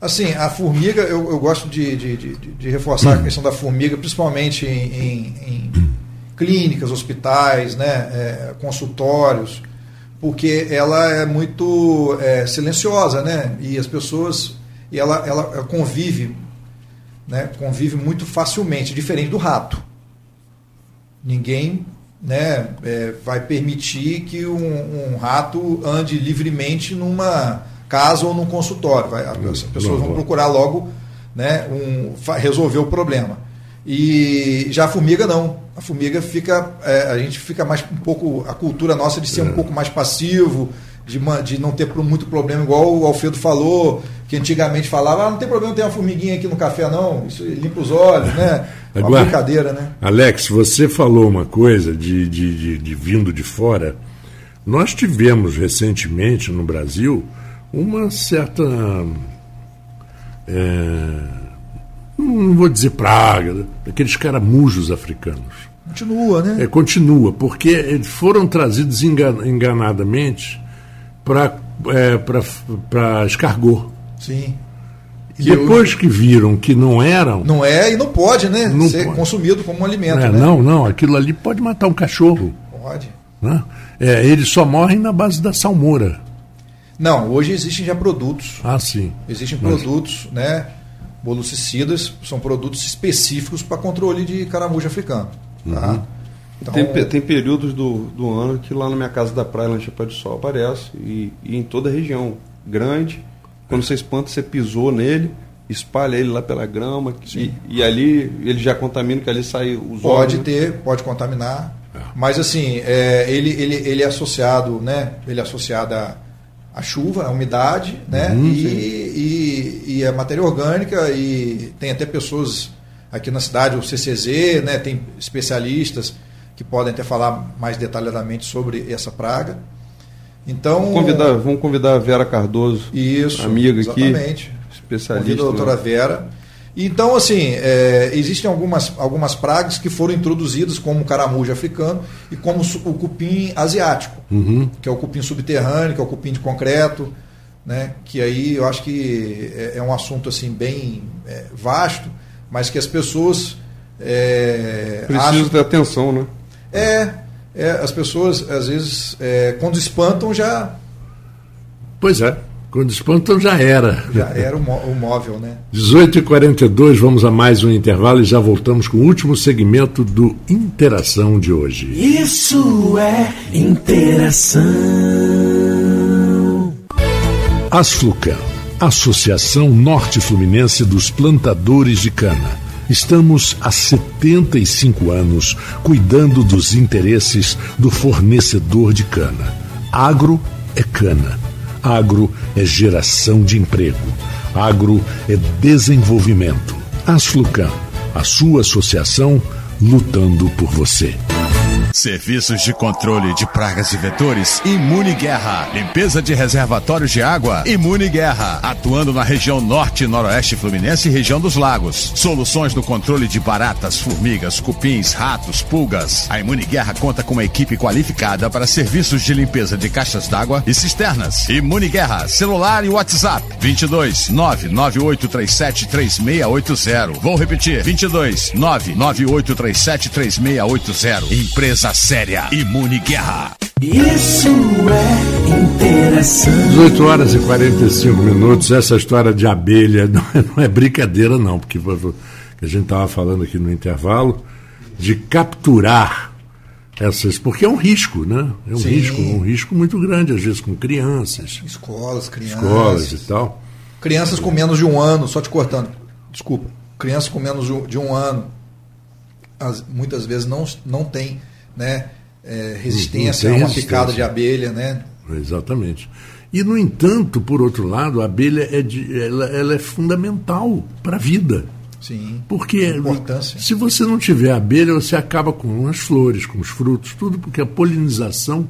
Assim, a formiga, eu, eu gosto de, de, de, de reforçar a questão da formiga, principalmente em, em- em clínicas, hospitais, né, é, consultórios, porque ela é muito é, silenciosa, né? E as pessoas. E ela, ela convive, né, convive muito facilmente, diferente do rato. Ninguém né, é, vai permitir que um, um rato ande livremente numa casa ou num consultório. Vai, as pessoas vão procurar logo né, um, resolver o problema. E já a formiga não. A formiga fica. é, a gente fica mais um pouco. A cultura nossa de ser um pouco mais passivo, de, de não ter muito problema, igual o Alfredo falou, que antigamente falava, ah, não tem problema ter uma formiguinha aqui no café, não. Isso limpa os olhos, né? Uma Agora- brincadeira, né? Alex, você falou uma coisa de, de, de, de vindo de fora. Nós tivemos recentemente no Brasil uma certa. é, não vou dizer praga, aqueles caramujos africanos. Continua, né? É, continua, porque eles foram trazidos engan- enganadamente para é, escargot. Sim. E depois que viram que não eram. Não é e não pode, né? Não ser pode. consumido como um alimento. É, né? Não, não, aquilo ali pode matar um cachorro. Pode. né? É, eles só morrem na base da salmoura. Não, hoje existem já produtos. Ah, sim. Existem Mas- produtos, né? Bolucicidas são produtos específicos para controle de caramujo africano. Tá? Uhum. Então, Tem, tem períodos do, do ano que lá na minha casa da praia, lá em Chapéu de Sol, aparece. E, e em toda a região grande, quando você espanta, você pisou nele, espalha ele lá pela grama, e, e ali ele já contamina, que ali sai os pode órgãos. ter, pode contaminar. Mas assim, é, ele, ele, ele é associado, né? Ele é associado à, à chuva, à umidade, né? Uhum, e, e, e é matéria orgânica e tem até pessoas aqui na cidade, o CCZ, né? Tem especialistas que podem até falar mais detalhadamente sobre essa praga. Então, Vamos convidar, vamos convidar a Vera Cardoso, isso, amiga aqui, exatamente. especialista. Convido a doutora? Vera. Então, assim, é, existem algumas, algumas pragas que foram introduzidas, como o caramujo africano e como o cupim asiático, que é o cupim subterrâneo, que é o cupim de concreto, né? que aí eu acho que é, é um assunto assim bem é, vasto, mas que as pessoas é, Precisa acham- ter atenção, né? É, é, as pessoas, às vezes, é, quando espantam, já, Pois é. Quando espantam já era. já era o, mó- o móvel, né? 18h42, vamos a mais um intervalo e já voltamos com o último segmento do Interação de hoje. Isso é interação. Asflucan, Associação Norte Fluminense dos Plantadores de Cana. Estamos há 75 anos cuidando dos interesses do fornecedor de cana. Agro é cana. Agro é geração de emprego. Agro é desenvolvimento. Asflucan, a sua associação lutando por você. Serviços de controle de pragas e vetores, Imune Guerra. Limpeza de reservatórios de água, Imune Guerra. Atuando na região norte e noroeste fluminense e região dos lagos. Soluções no controle de baratas, formigas, cupins, ratos, pulgas. A Imune Guerra conta com uma equipe qualificada para serviços de limpeza de caixas d'água e cisternas. Imune Guerra, celular e WhatsApp. 22 99837 3680. Vou repetir: 22 99837 3680. Empresa séria. Imune Guerra. Isso é interação. 18 horas e 45 minutos. Essa história de abelha não é, não é brincadeira, não, porque a gente estava falando aqui no intervalo de capturar essas. Porque é um risco, né? É um Sim. risco, um risco muito grande, às vezes com crianças, Escolas, crianças. escolas e tal. Crianças com menos de um ano, só te cortando, desculpa. Crianças com menos de um- de um ano, as- muitas vezes não, não tem né, é, resistência a uma picada de abelha, né? Exatamente. E, no entanto, por outro lado, a abelha é, de, ela, ela é fundamental para a vida. Sim. Porque Importância. se você não tiver abelha, você acaba com as flores, com os frutos, tudo porque a polinização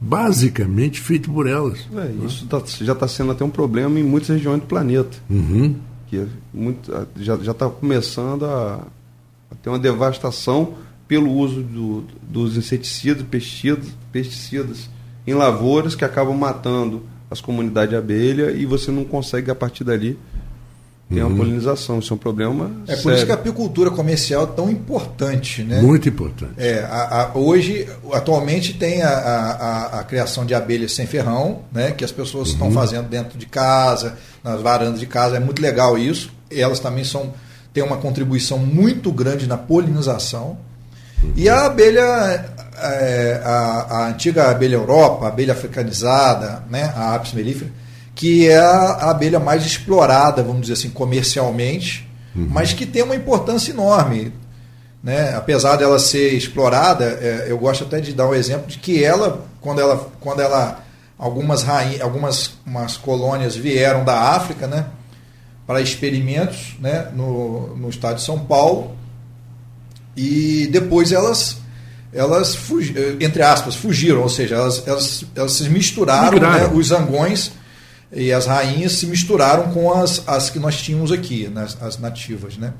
basicamente feita por elas. É, isso tá- já está sendo até um problema em muitas regiões do planeta. Uhum. Que é muito, já está começando a, a ter uma devastação pelo uso do- dos inseticidas, pesticidas, pesticidas em lavouras que acabam matando as comunidades de abelha e você não consegue, a partir dali, ter uma polinização. Isso é um problema É por sério. isso que a apicultura comercial é tão importante, né? Muito importante. É, a- a- hoje, atualmente, tem a, a- a- a criação de abelhas sem ferrão, né, que as pessoas estão fazendo dentro de casa, nas varandas de casa. É muito legal isso. Elas também são, têm uma contribuição muito grande na polinização. E a abelha, é, a, a antiga abelha Europa, a abelha africanizada, né, a Apis mellifera, que é a, abelha mais explorada, vamos dizer assim, comercialmente, mas que tem uma importância enorme né? apesar dela ser explorada, é, eu gosto até de dar um exemplo de que ela, quando ela, quando ela algumas rainhas, algumas umas colônias vieram da África, né, para experimentos, né, no, no estado de São Paulo, e depois elas elas fugi- entre aspas fugiram, ou seja, elas, elas, elas se misturaram, né, os zangões e as rainhas se misturaram com as, as que nós tínhamos aqui, né, as nativas, né?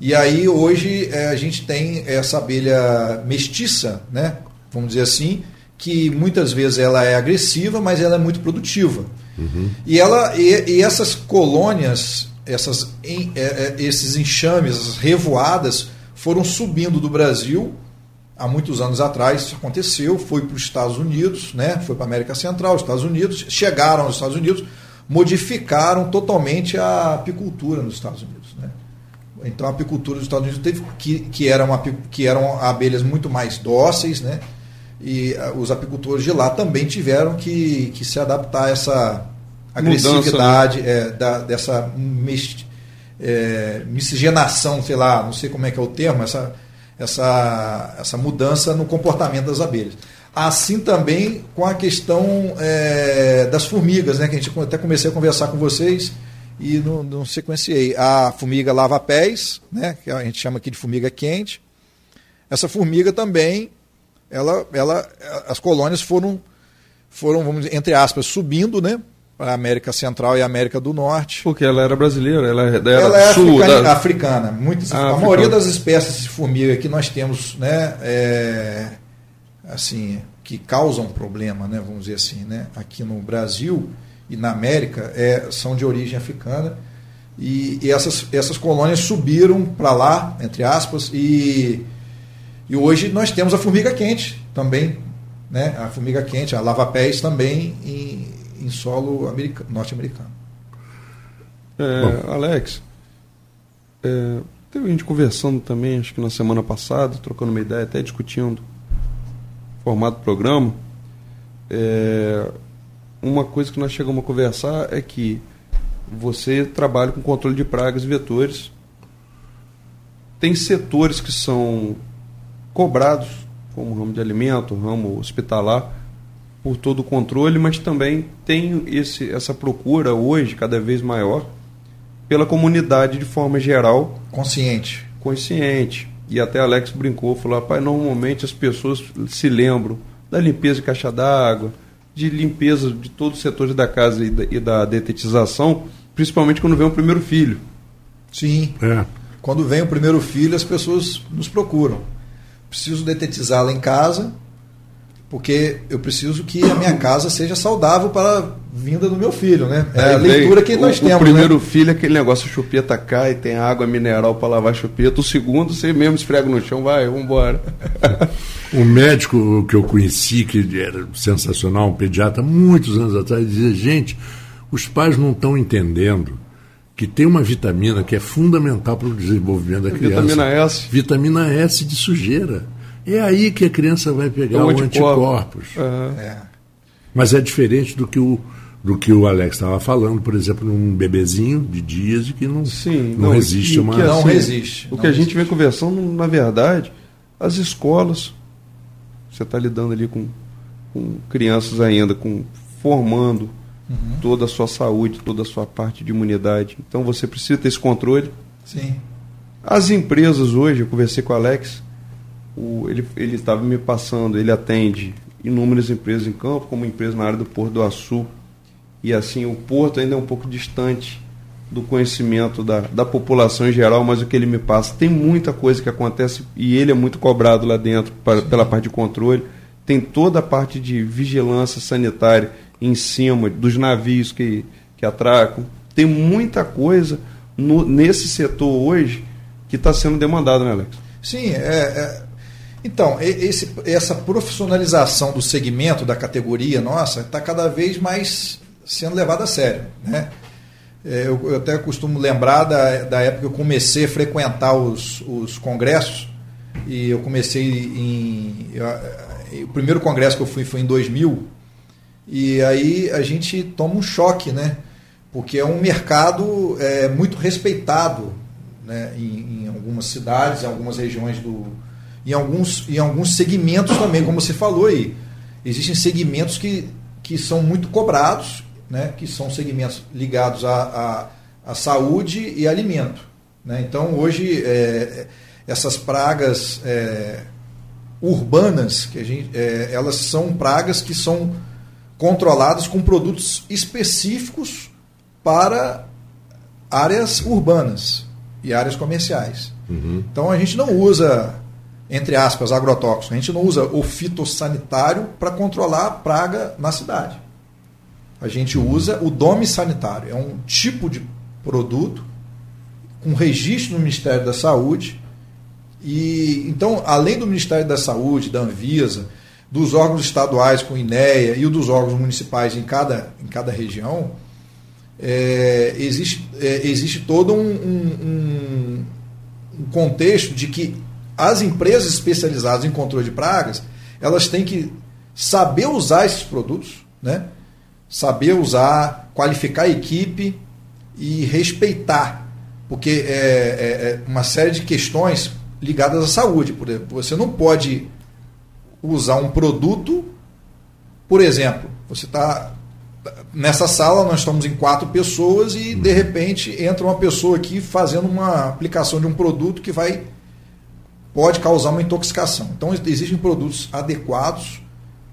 E aí hoje eh, a gente tem essa abelha mestiça, né? Vamos dizer assim, que muitas vezes ela é agressiva, mas ela é muito produtiva. E ela e, e essas colônias, essas em- eh, eh, esses enxames, essas revoadas foram subindo do Brasil há muitos anos atrás isso aconteceu, foi para os Estados Unidos, né? foi para a América Central, os Estados Unidos, chegaram aos Estados Unidos, modificaram totalmente a apicultura nos Estados Unidos. Né? Então a apicultura dos Estados Unidos teve que, que, eram, que eram abelhas muito mais dóceis, né? e ah, os apicultores de lá também tiveram que, que se adaptar a essa agressividade é, da, dessa é, miscigenação, sei lá, não sei como é que é o termo, essa, essa, essa mudança no comportamento das abelhas. Assim também com a questão é, das formigas, né, que a gente até comecei a conversar com vocês e não, não sequenciei. A formiga lava-pés, né, que a gente chama aqui de formiga quente. Essa formiga também, ela, ela, as colônias foram, foram, vamos dizer, entre aspas, subindo, né, a América Central e a América do Norte. Porque ela era brasileira, ela era, Ela é sul, africana, da- africana. Muitas, Ah, a africana. maioria das espécies de formiga que nós temos, né, é, assim, que causam problema, né, vamos dizer assim, né, aqui no Brasil e na América, é, são de origem africana. E, e essas, essas colônias subiram para lá, entre aspas, e, e hoje nós temos a formiga quente também, né, a formiga quente, a lava-pés também em, em solo america- norte-americano. É, Alex, é, teve gente conversando também, acho que na semana passada, trocando uma ideia, até discutindo o formato do programa. É, uma coisa que nós chegamos a conversar é que você trabalha com controle de pragas e vetores. Tem setores que são cobrados, como o ramo de alimento, o ramo hospitalar, por todo o controle, mas também tem esse, essa procura hoje cada vez maior pela comunidade de forma geral Consciente. consciente. E até Alex brincou, falou: rapaz, normalmente as pessoas se lembram da limpeza de caixa d'água, de limpeza de todos os setores da casa e da, e da detetização, principalmente quando vem o primeiro filho. Sim. É. Quando vem o primeiro filho, as pessoas nos procuram. Preciso detetizá-la em casa, porque eu preciso que a minha casa seja saudável para a vinda do meu filho, né? É a Aí vem leitura que o, nós o temos. primeiro né? filho é aquele negócio, a chupeta cai, tem água mineral para lavar a chupeta. O segundo, você mesmo esfrega no chão, vai, vambora. Um médico que eu conheci, que era sensacional, um pediatra, muitos anos atrás, dizia: gente, os pais não estão entendendo que tem uma vitamina que é fundamental para o desenvolvimento da criança. Vitamina S. Vitamina S de sujeira. É aí que a criança vai pegar É o o anticorpo. anticorpos. Aham. É. Mas é diferente do que o, do que o Alex estava falando, por exemplo, num bebezinho de dias e que não, Sim, não, resiste e a o uma. que Não assim, resiste, O não que a gente resiste. vem conversando, na verdade, as escolas, você está lidando ali com, com crianças ainda, com formando Uhum. toda a sua saúde, toda a sua parte de imunidade. Então você precisa ter esse controle. Sim. As empresas hoje, eu conversei com o Alex, o, ele estava me passando, ele atende inúmeras empresas em campo, como empresa na área do Porto do Açu. E assim, o Porto ainda é um pouco distante do conhecimento da, da população em geral, mas o que ele me passa, tem muita coisa que acontece e ele é muito cobrado lá dentro para, pela parte de controle. Tem toda a parte de vigilância sanitária em cima dos navios que, que atracam. Tem muita coisa no, nesse setor hoje que está sendo demandado, né, Alex? Sim, é, é, então, esse, essa profissionalização do segmento, da categoria nossa, está cada vez mais sendo levada a sério. Né? É, eu, eu, até costumo lembrar da, da época que eu comecei a frequentar os, os congressos, e eu comecei em. Eu, o primeiro congresso que eu fui foi em 2000, e aí a gente toma um choque, né? Porque é um mercado é, muito respeitado né? em, em algumas cidades, em algumas regiões do. Em alguns, em alguns segmentos também, como você falou aí. Existem segmentos que, que são muito cobrados né, que são segmentos ligados à, à, à saúde e alimento. Né? Então, hoje, é, essas pragas é, urbanas, que a gente, é, elas são pragas que são controladas com produtos específicos para áreas urbanas e áreas comerciais. Uhum. Então, a gente não usa entre aspas, agrotóxico. A gente não usa o fitossanitário para controlar a praga na cidade a gente usa o DOME sanitário. É um tipo de produto com registro no Ministério da Saúde. E então, além do Ministério da Saúde, da Anvisa, dos órgãos estaduais com INEA e dos órgãos municipais em cada, em cada região, é, existe, é, existe todo um, um, um contexto de que as empresas especializadas em controle de pragas elas têm que saber usar esses produtos, né? saber usar, qualificar a equipe e respeitar, porque é, é, é uma série de questões ligadas à saúde. Por exemplo, você não pode usar um produto, por exemplo, você está nessa sala nós estamos em quatro pessoas e de repente entra uma pessoa aqui fazendo uma aplicação de um produto que vai pode causar uma intoxicação. Então existem produtos adequados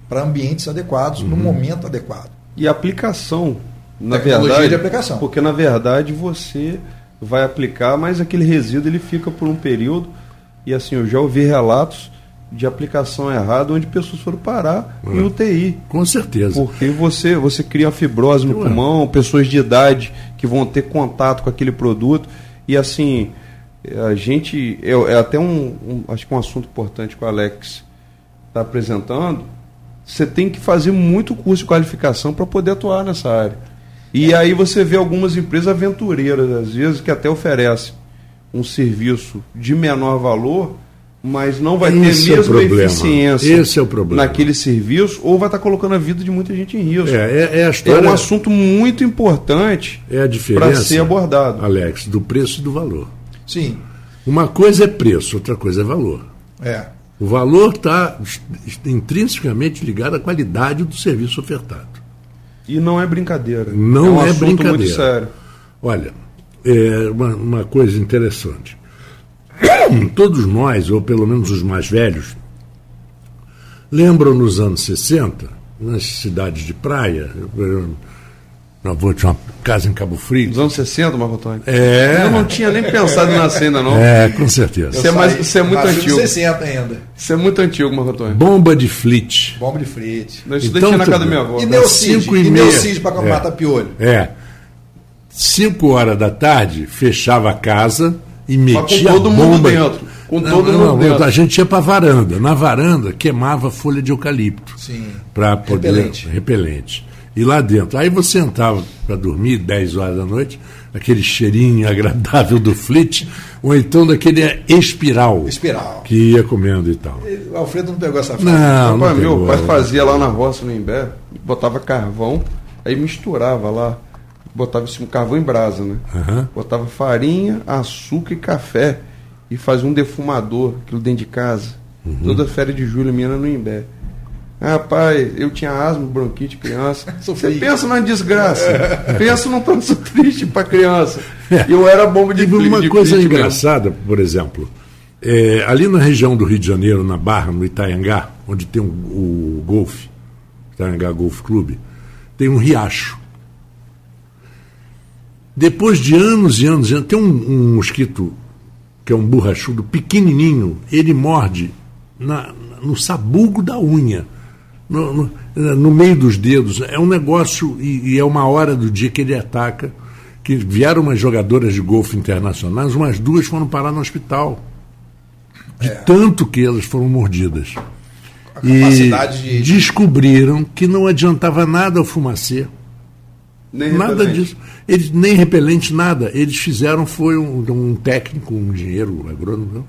para ambientes adequados uhum. no momento adequado. E aplicação, na Tecnologia verdade, de aplicação. porque na verdade você vai aplicar, mas aquele resíduo ele fica por um período e assim eu já ouvi relatos de aplicação errada onde pessoas foram parar em é. UTI. Com certeza. Porque você você cria uma fibrose no pulmão, pessoas de idade que vão ter contato com aquele produto e assim a gente é, é até um, um, acho que um assunto importante que o Alex está apresentando você tem que fazer muito curso de qualificação para poder atuar nessa área. E é. aí você vê algumas empresas aventureiras, às vezes, que até oferecem um serviço de menor valor, mas não vai Esse ter a é mesma eficiência Esse é o problema. naquele serviço, ou vai estar tá colocando a vida de muita gente em risco. É, é, é, história, é um assunto muito importante é a diferença, para ser abordado. Alex, do preço e do valor. Sim. Uma coisa é preço, outra coisa é valor. É. O valor está intrinsecamente ligado à qualidade do serviço ofertado. E não é brincadeira. Não é, um é brincadeira. Muito sério. Olha, é uma, uma coisa interessante. Todos nós, ou pelo menos os mais velhos, lembram nos anos 60, nas cidades de praia, meu avô tinha uma casa em Cabo Frio. Nos anos 60, Marco Antônio? É. Eu não tinha nem pensado em nascer ainda, não. É, com certeza. Isso é, mais, isso é muito antigo. 60 ainda. Isso é muito antigo, Marco Antônio. Bomba de flit. Bomba de flit. Eu estudei então, na casa da minha avó. E Neucid. E, e Neucid para matar é. piolho. É. 5 horas da tarde, fechava a casa e metia com todo bomba. mundo dentro. Com não, todo não, mundo dentro. A gente ia para a varanda. Na varanda, queimava folha de eucalipto. Sim. Para poder... Repelente. Repelente e lá dentro. Aí você entrava para dormir 10 horas da noite, aquele cheirinho agradável do flit, ou então daquele espiral. Espiral. Que ia comendo e tal. O Alfredo não pegou essa fase. Não, não pegou, meu pai fazia lá na roça, no Imbé, botava carvão, aí misturava lá, botava um carvão em brasa, né? Uhum. Botava farinha, açúcar e café e fazia um defumador, aquilo dentro de casa. Uhum. Toda férias de julho minha no Imbé. Rapaz, eu tinha asma, bronquite, criança. Você pensa numa desgraça. pensa num tanto triste pra criança. Eu era bomba de uma de coisa engraçada, por exemplo. é, ali na região do Rio de Janeiro, na Barra, no Itaiangá, onde tem o, o golfe, Itaiangá Golf Clube, tem um riacho. Depois de anos e anos, e anos tem um, um mosquito que é um borrachudo pequenininho, ele morde na- no sabugo da unha, no, no- no meio dos dedos. É um negócio, e, e é uma hora do dia que ele ataca, que vieram umas jogadoras de golfe internacionais, umas duas foram parar no hospital. De tanto que elas foram mordidas. A capacidade e de. descobriram que não adiantava nada o fumacê. Nem Nada repelente. disso. Eles, nem repelente, nada. Eles fizeram, foi um, um técnico, um engenheiro agrônomo,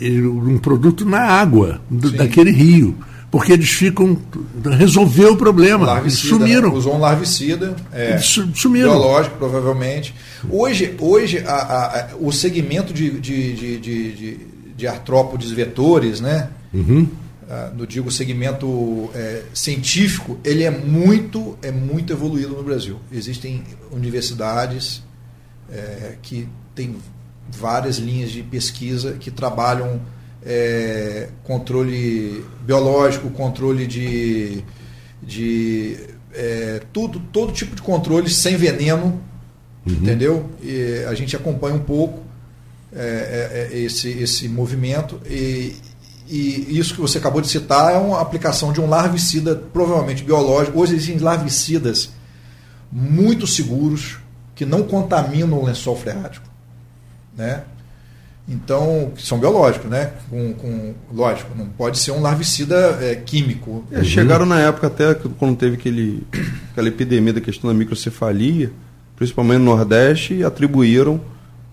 ele- um produto na água do- daquele rio. Porque eles ficam. Resolveu o problema. Larvicida, sumiram. né? Usou um larvicida. É, sumiram. biológico, provavelmente. Hoje, hoje a- a- a- o segmento de, de, de, de, de- de artrópodes vetores, né? Uhum. Ah, no digo segmento é, científico, ele é muito, é muito evoluído no Brasil. Existem universidades é, que têm várias linhas de pesquisa que trabalham é, controle biológico, controle de, de é, tudo, todo tipo de controle sem veneno, entendeu? E a gente acompanha um pouco é, é, é, esse, esse movimento e, e isso que você acabou de citar é uma aplicação de um larvicida, provavelmente biológico. Hoje existem larvicidas muito seguros que não contaminam o lençol freático, né? Então, são biológicos, né? Com, com- lógico, não pode ser um larvicida é, químico. É, chegaram na época até quando teve aquele, aquela epidemia da questão da microcefalia, principalmente no Nordeste, e atribuíram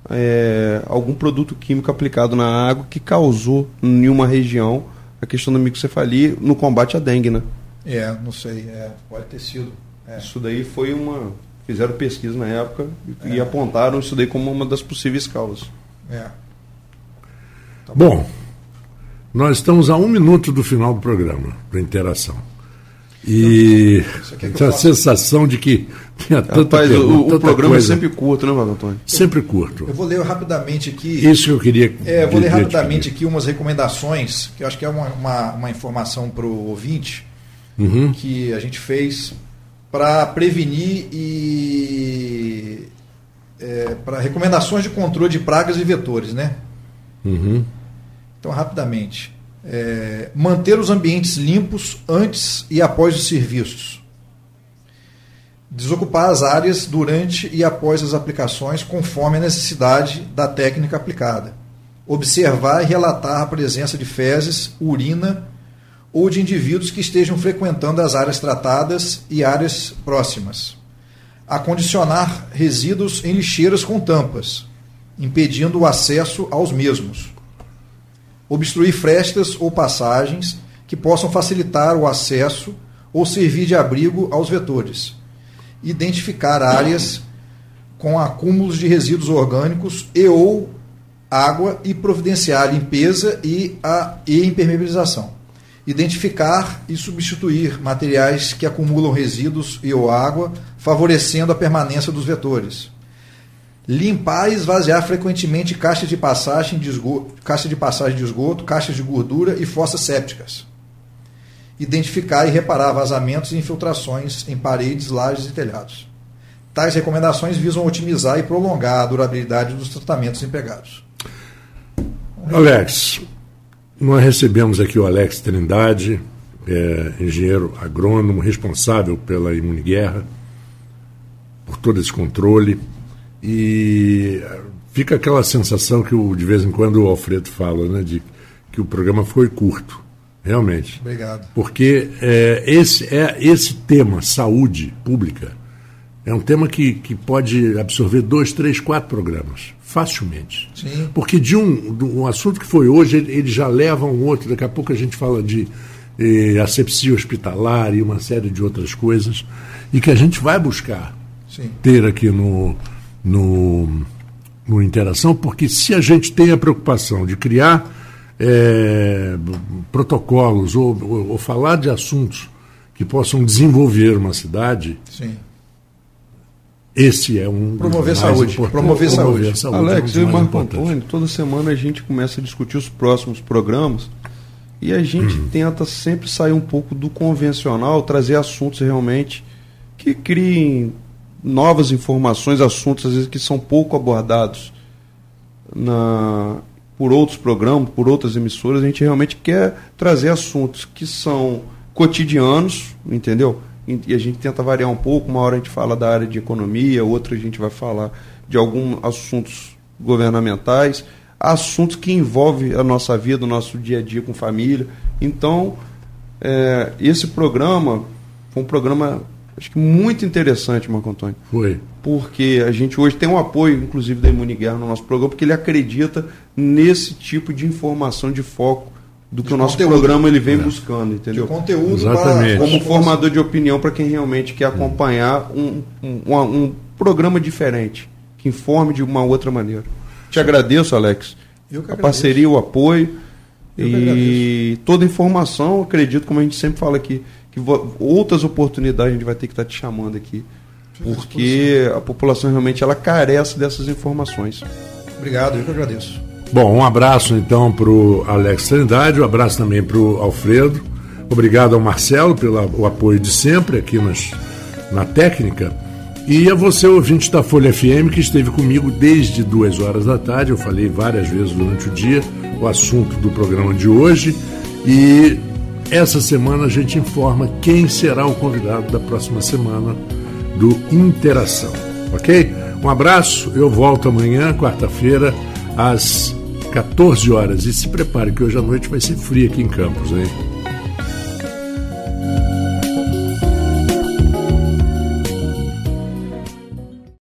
é, algum produto químico aplicado na água que causou em uma região a questão da microcefalia no combate à dengue, né? É, não sei, é, pode ter sido. É. Isso daí foi uma. Fizeram pesquisa na época e, e apontaram isso daí como uma das possíveis causas. É. Bom, nós estamos a um minuto do final do programa, da interação. E é tem a sensação de que tinha tanta Rapaz, o, pergunta, o tanta programa coisa. é sempre curto, né, Marco Antônio? sempre curto. Eu vou ler rapidamente aqui. Isso que eu queria. É, eu vou ler rapidamente te aqui umas recomendações, que eu acho que é uma, uma, uma informação para o ouvinte. Uhum. que a gente fez para prevenir e. para recomendações de controle de pragas e vetores, né? Uhum. Então, rapidamente. É, manter os ambientes limpos antes e após os serviços. Desocupar as áreas durante e após as aplicações, conforme a necessidade da técnica aplicada. Observar e relatar a presença de fezes, urina ou de indivíduos que estejam frequentando as áreas tratadas e áreas próximas. Acondicionar resíduos em lixeiras com tampas, impedindo o acesso aos mesmos obstruir frestas ou passagens que possam facilitar o acesso ou servir de abrigo aos vetores. Identificar áreas com acúmulos de resíduos orgânicos e ou água e providenciar a limpeza e a e impermeabilização. Identificar e substituir materiais que acumulam resíduos e ou água, favorecendo a permanência dos vetores. Limpar e esvaziar frequentemente caixas de passagem de esgoto, caixa de passagem de esgoto, caixas de gordura e fossas sépticas. Identificar e reparar vazamentos e infiltrações em paredes, lajes e telhados. Tais recomendações visam otimizar e prolongar a durabilidade dos tratamentos empregados. Alex, nós recebemos aqui o Alex Trindade, é, engenheiro agrônomo, responsável pela Imuniguerra, por todo esse controle. E fica aquela sensação que o, de vez em quando o Alfredo fala, né, de que o programa foi curto, realmente. Obrigado. Porque é, esse, é, esse tema, saúde pública, é um tema que, que pode absorver dois, três, quatro programas, facilmente. Sim. Porque de um, de um assunto que foi hoje, ele, ele já leva a um outro. Daqui a pouco a gente fala de eh, asepsia hospitalar e uma série de outras coisas, e que a gente vai buscar Sim. ter aqui no, no, no Interação, porque se a gente tem a preocupação de criar é, protocolos ou, ou, ou falar de assuntos que possam desenvolver uma cidade, Sim. esse é um. dos Promover saúde, importantes. promover saúde. é um Alex, dos eu e Marco. Antônio, toda semana a gente começa a discutir os próximos programas e a gente Uhum. tenta sempre sair um pouco do convencional, trazer assuntos realmente que criem novas informações, assuntos às vezes que são pouco abordados na, por outros programas, por outras emissoras. A gente realmente quer trazer assuntos que são cotidianos, entendeu? E a gente tenta variar um pouco. Uma hora a gente fala da área de economia, outra a gente vai falar de alguns assuntos governamentais, assuntos que envolvem a nossa vida, o nosso dia a dia com família. Então, é, esse programa foi um programa, acho que muito interessante, Marco Antônio Foi. porque a gente hoje tem um apoio, inclusive, da Imuniguerra no nosso programa, porque ele acredita nesse tipo de informação de foco do que De o nosso conteúdo. programa ele vem É. buscando, De entendeu? conteúdo Exatamente. para Como formador de opinião para quem realmente quer acompanhar um, um, um programa diferente, que informe de uma outra maneira. Te agradeço, Alex. Eu que a parceria, o apoio Eu e toda informação, acredito, como a gente sempre fala aqui, outras oportunidades a gente vai ter que estar te chamando aqui, porque a população realmente ela carece dessas informações. Obrigado, eu que agradeço. Bom, um abraço então para o Alex Trindade, um abraço também para o Alfredo. Obrigado ao Marcelo pelo apoio de sempre aqui nas, na técnica. E a você, ouvinte da Folha FM, que esteve comigo desde duas horas da tarde. Eu falei várias vezes durante o dia o assunto do programa de hoje. E essa semana a gente informa quem será o convidado da próxima semana do Interação. Ok? Um abraço, eu volto amanhã, quarta-feira, às 14 horas. E se prepare que hoje à noite vai ser frio aqui em Campos, hein?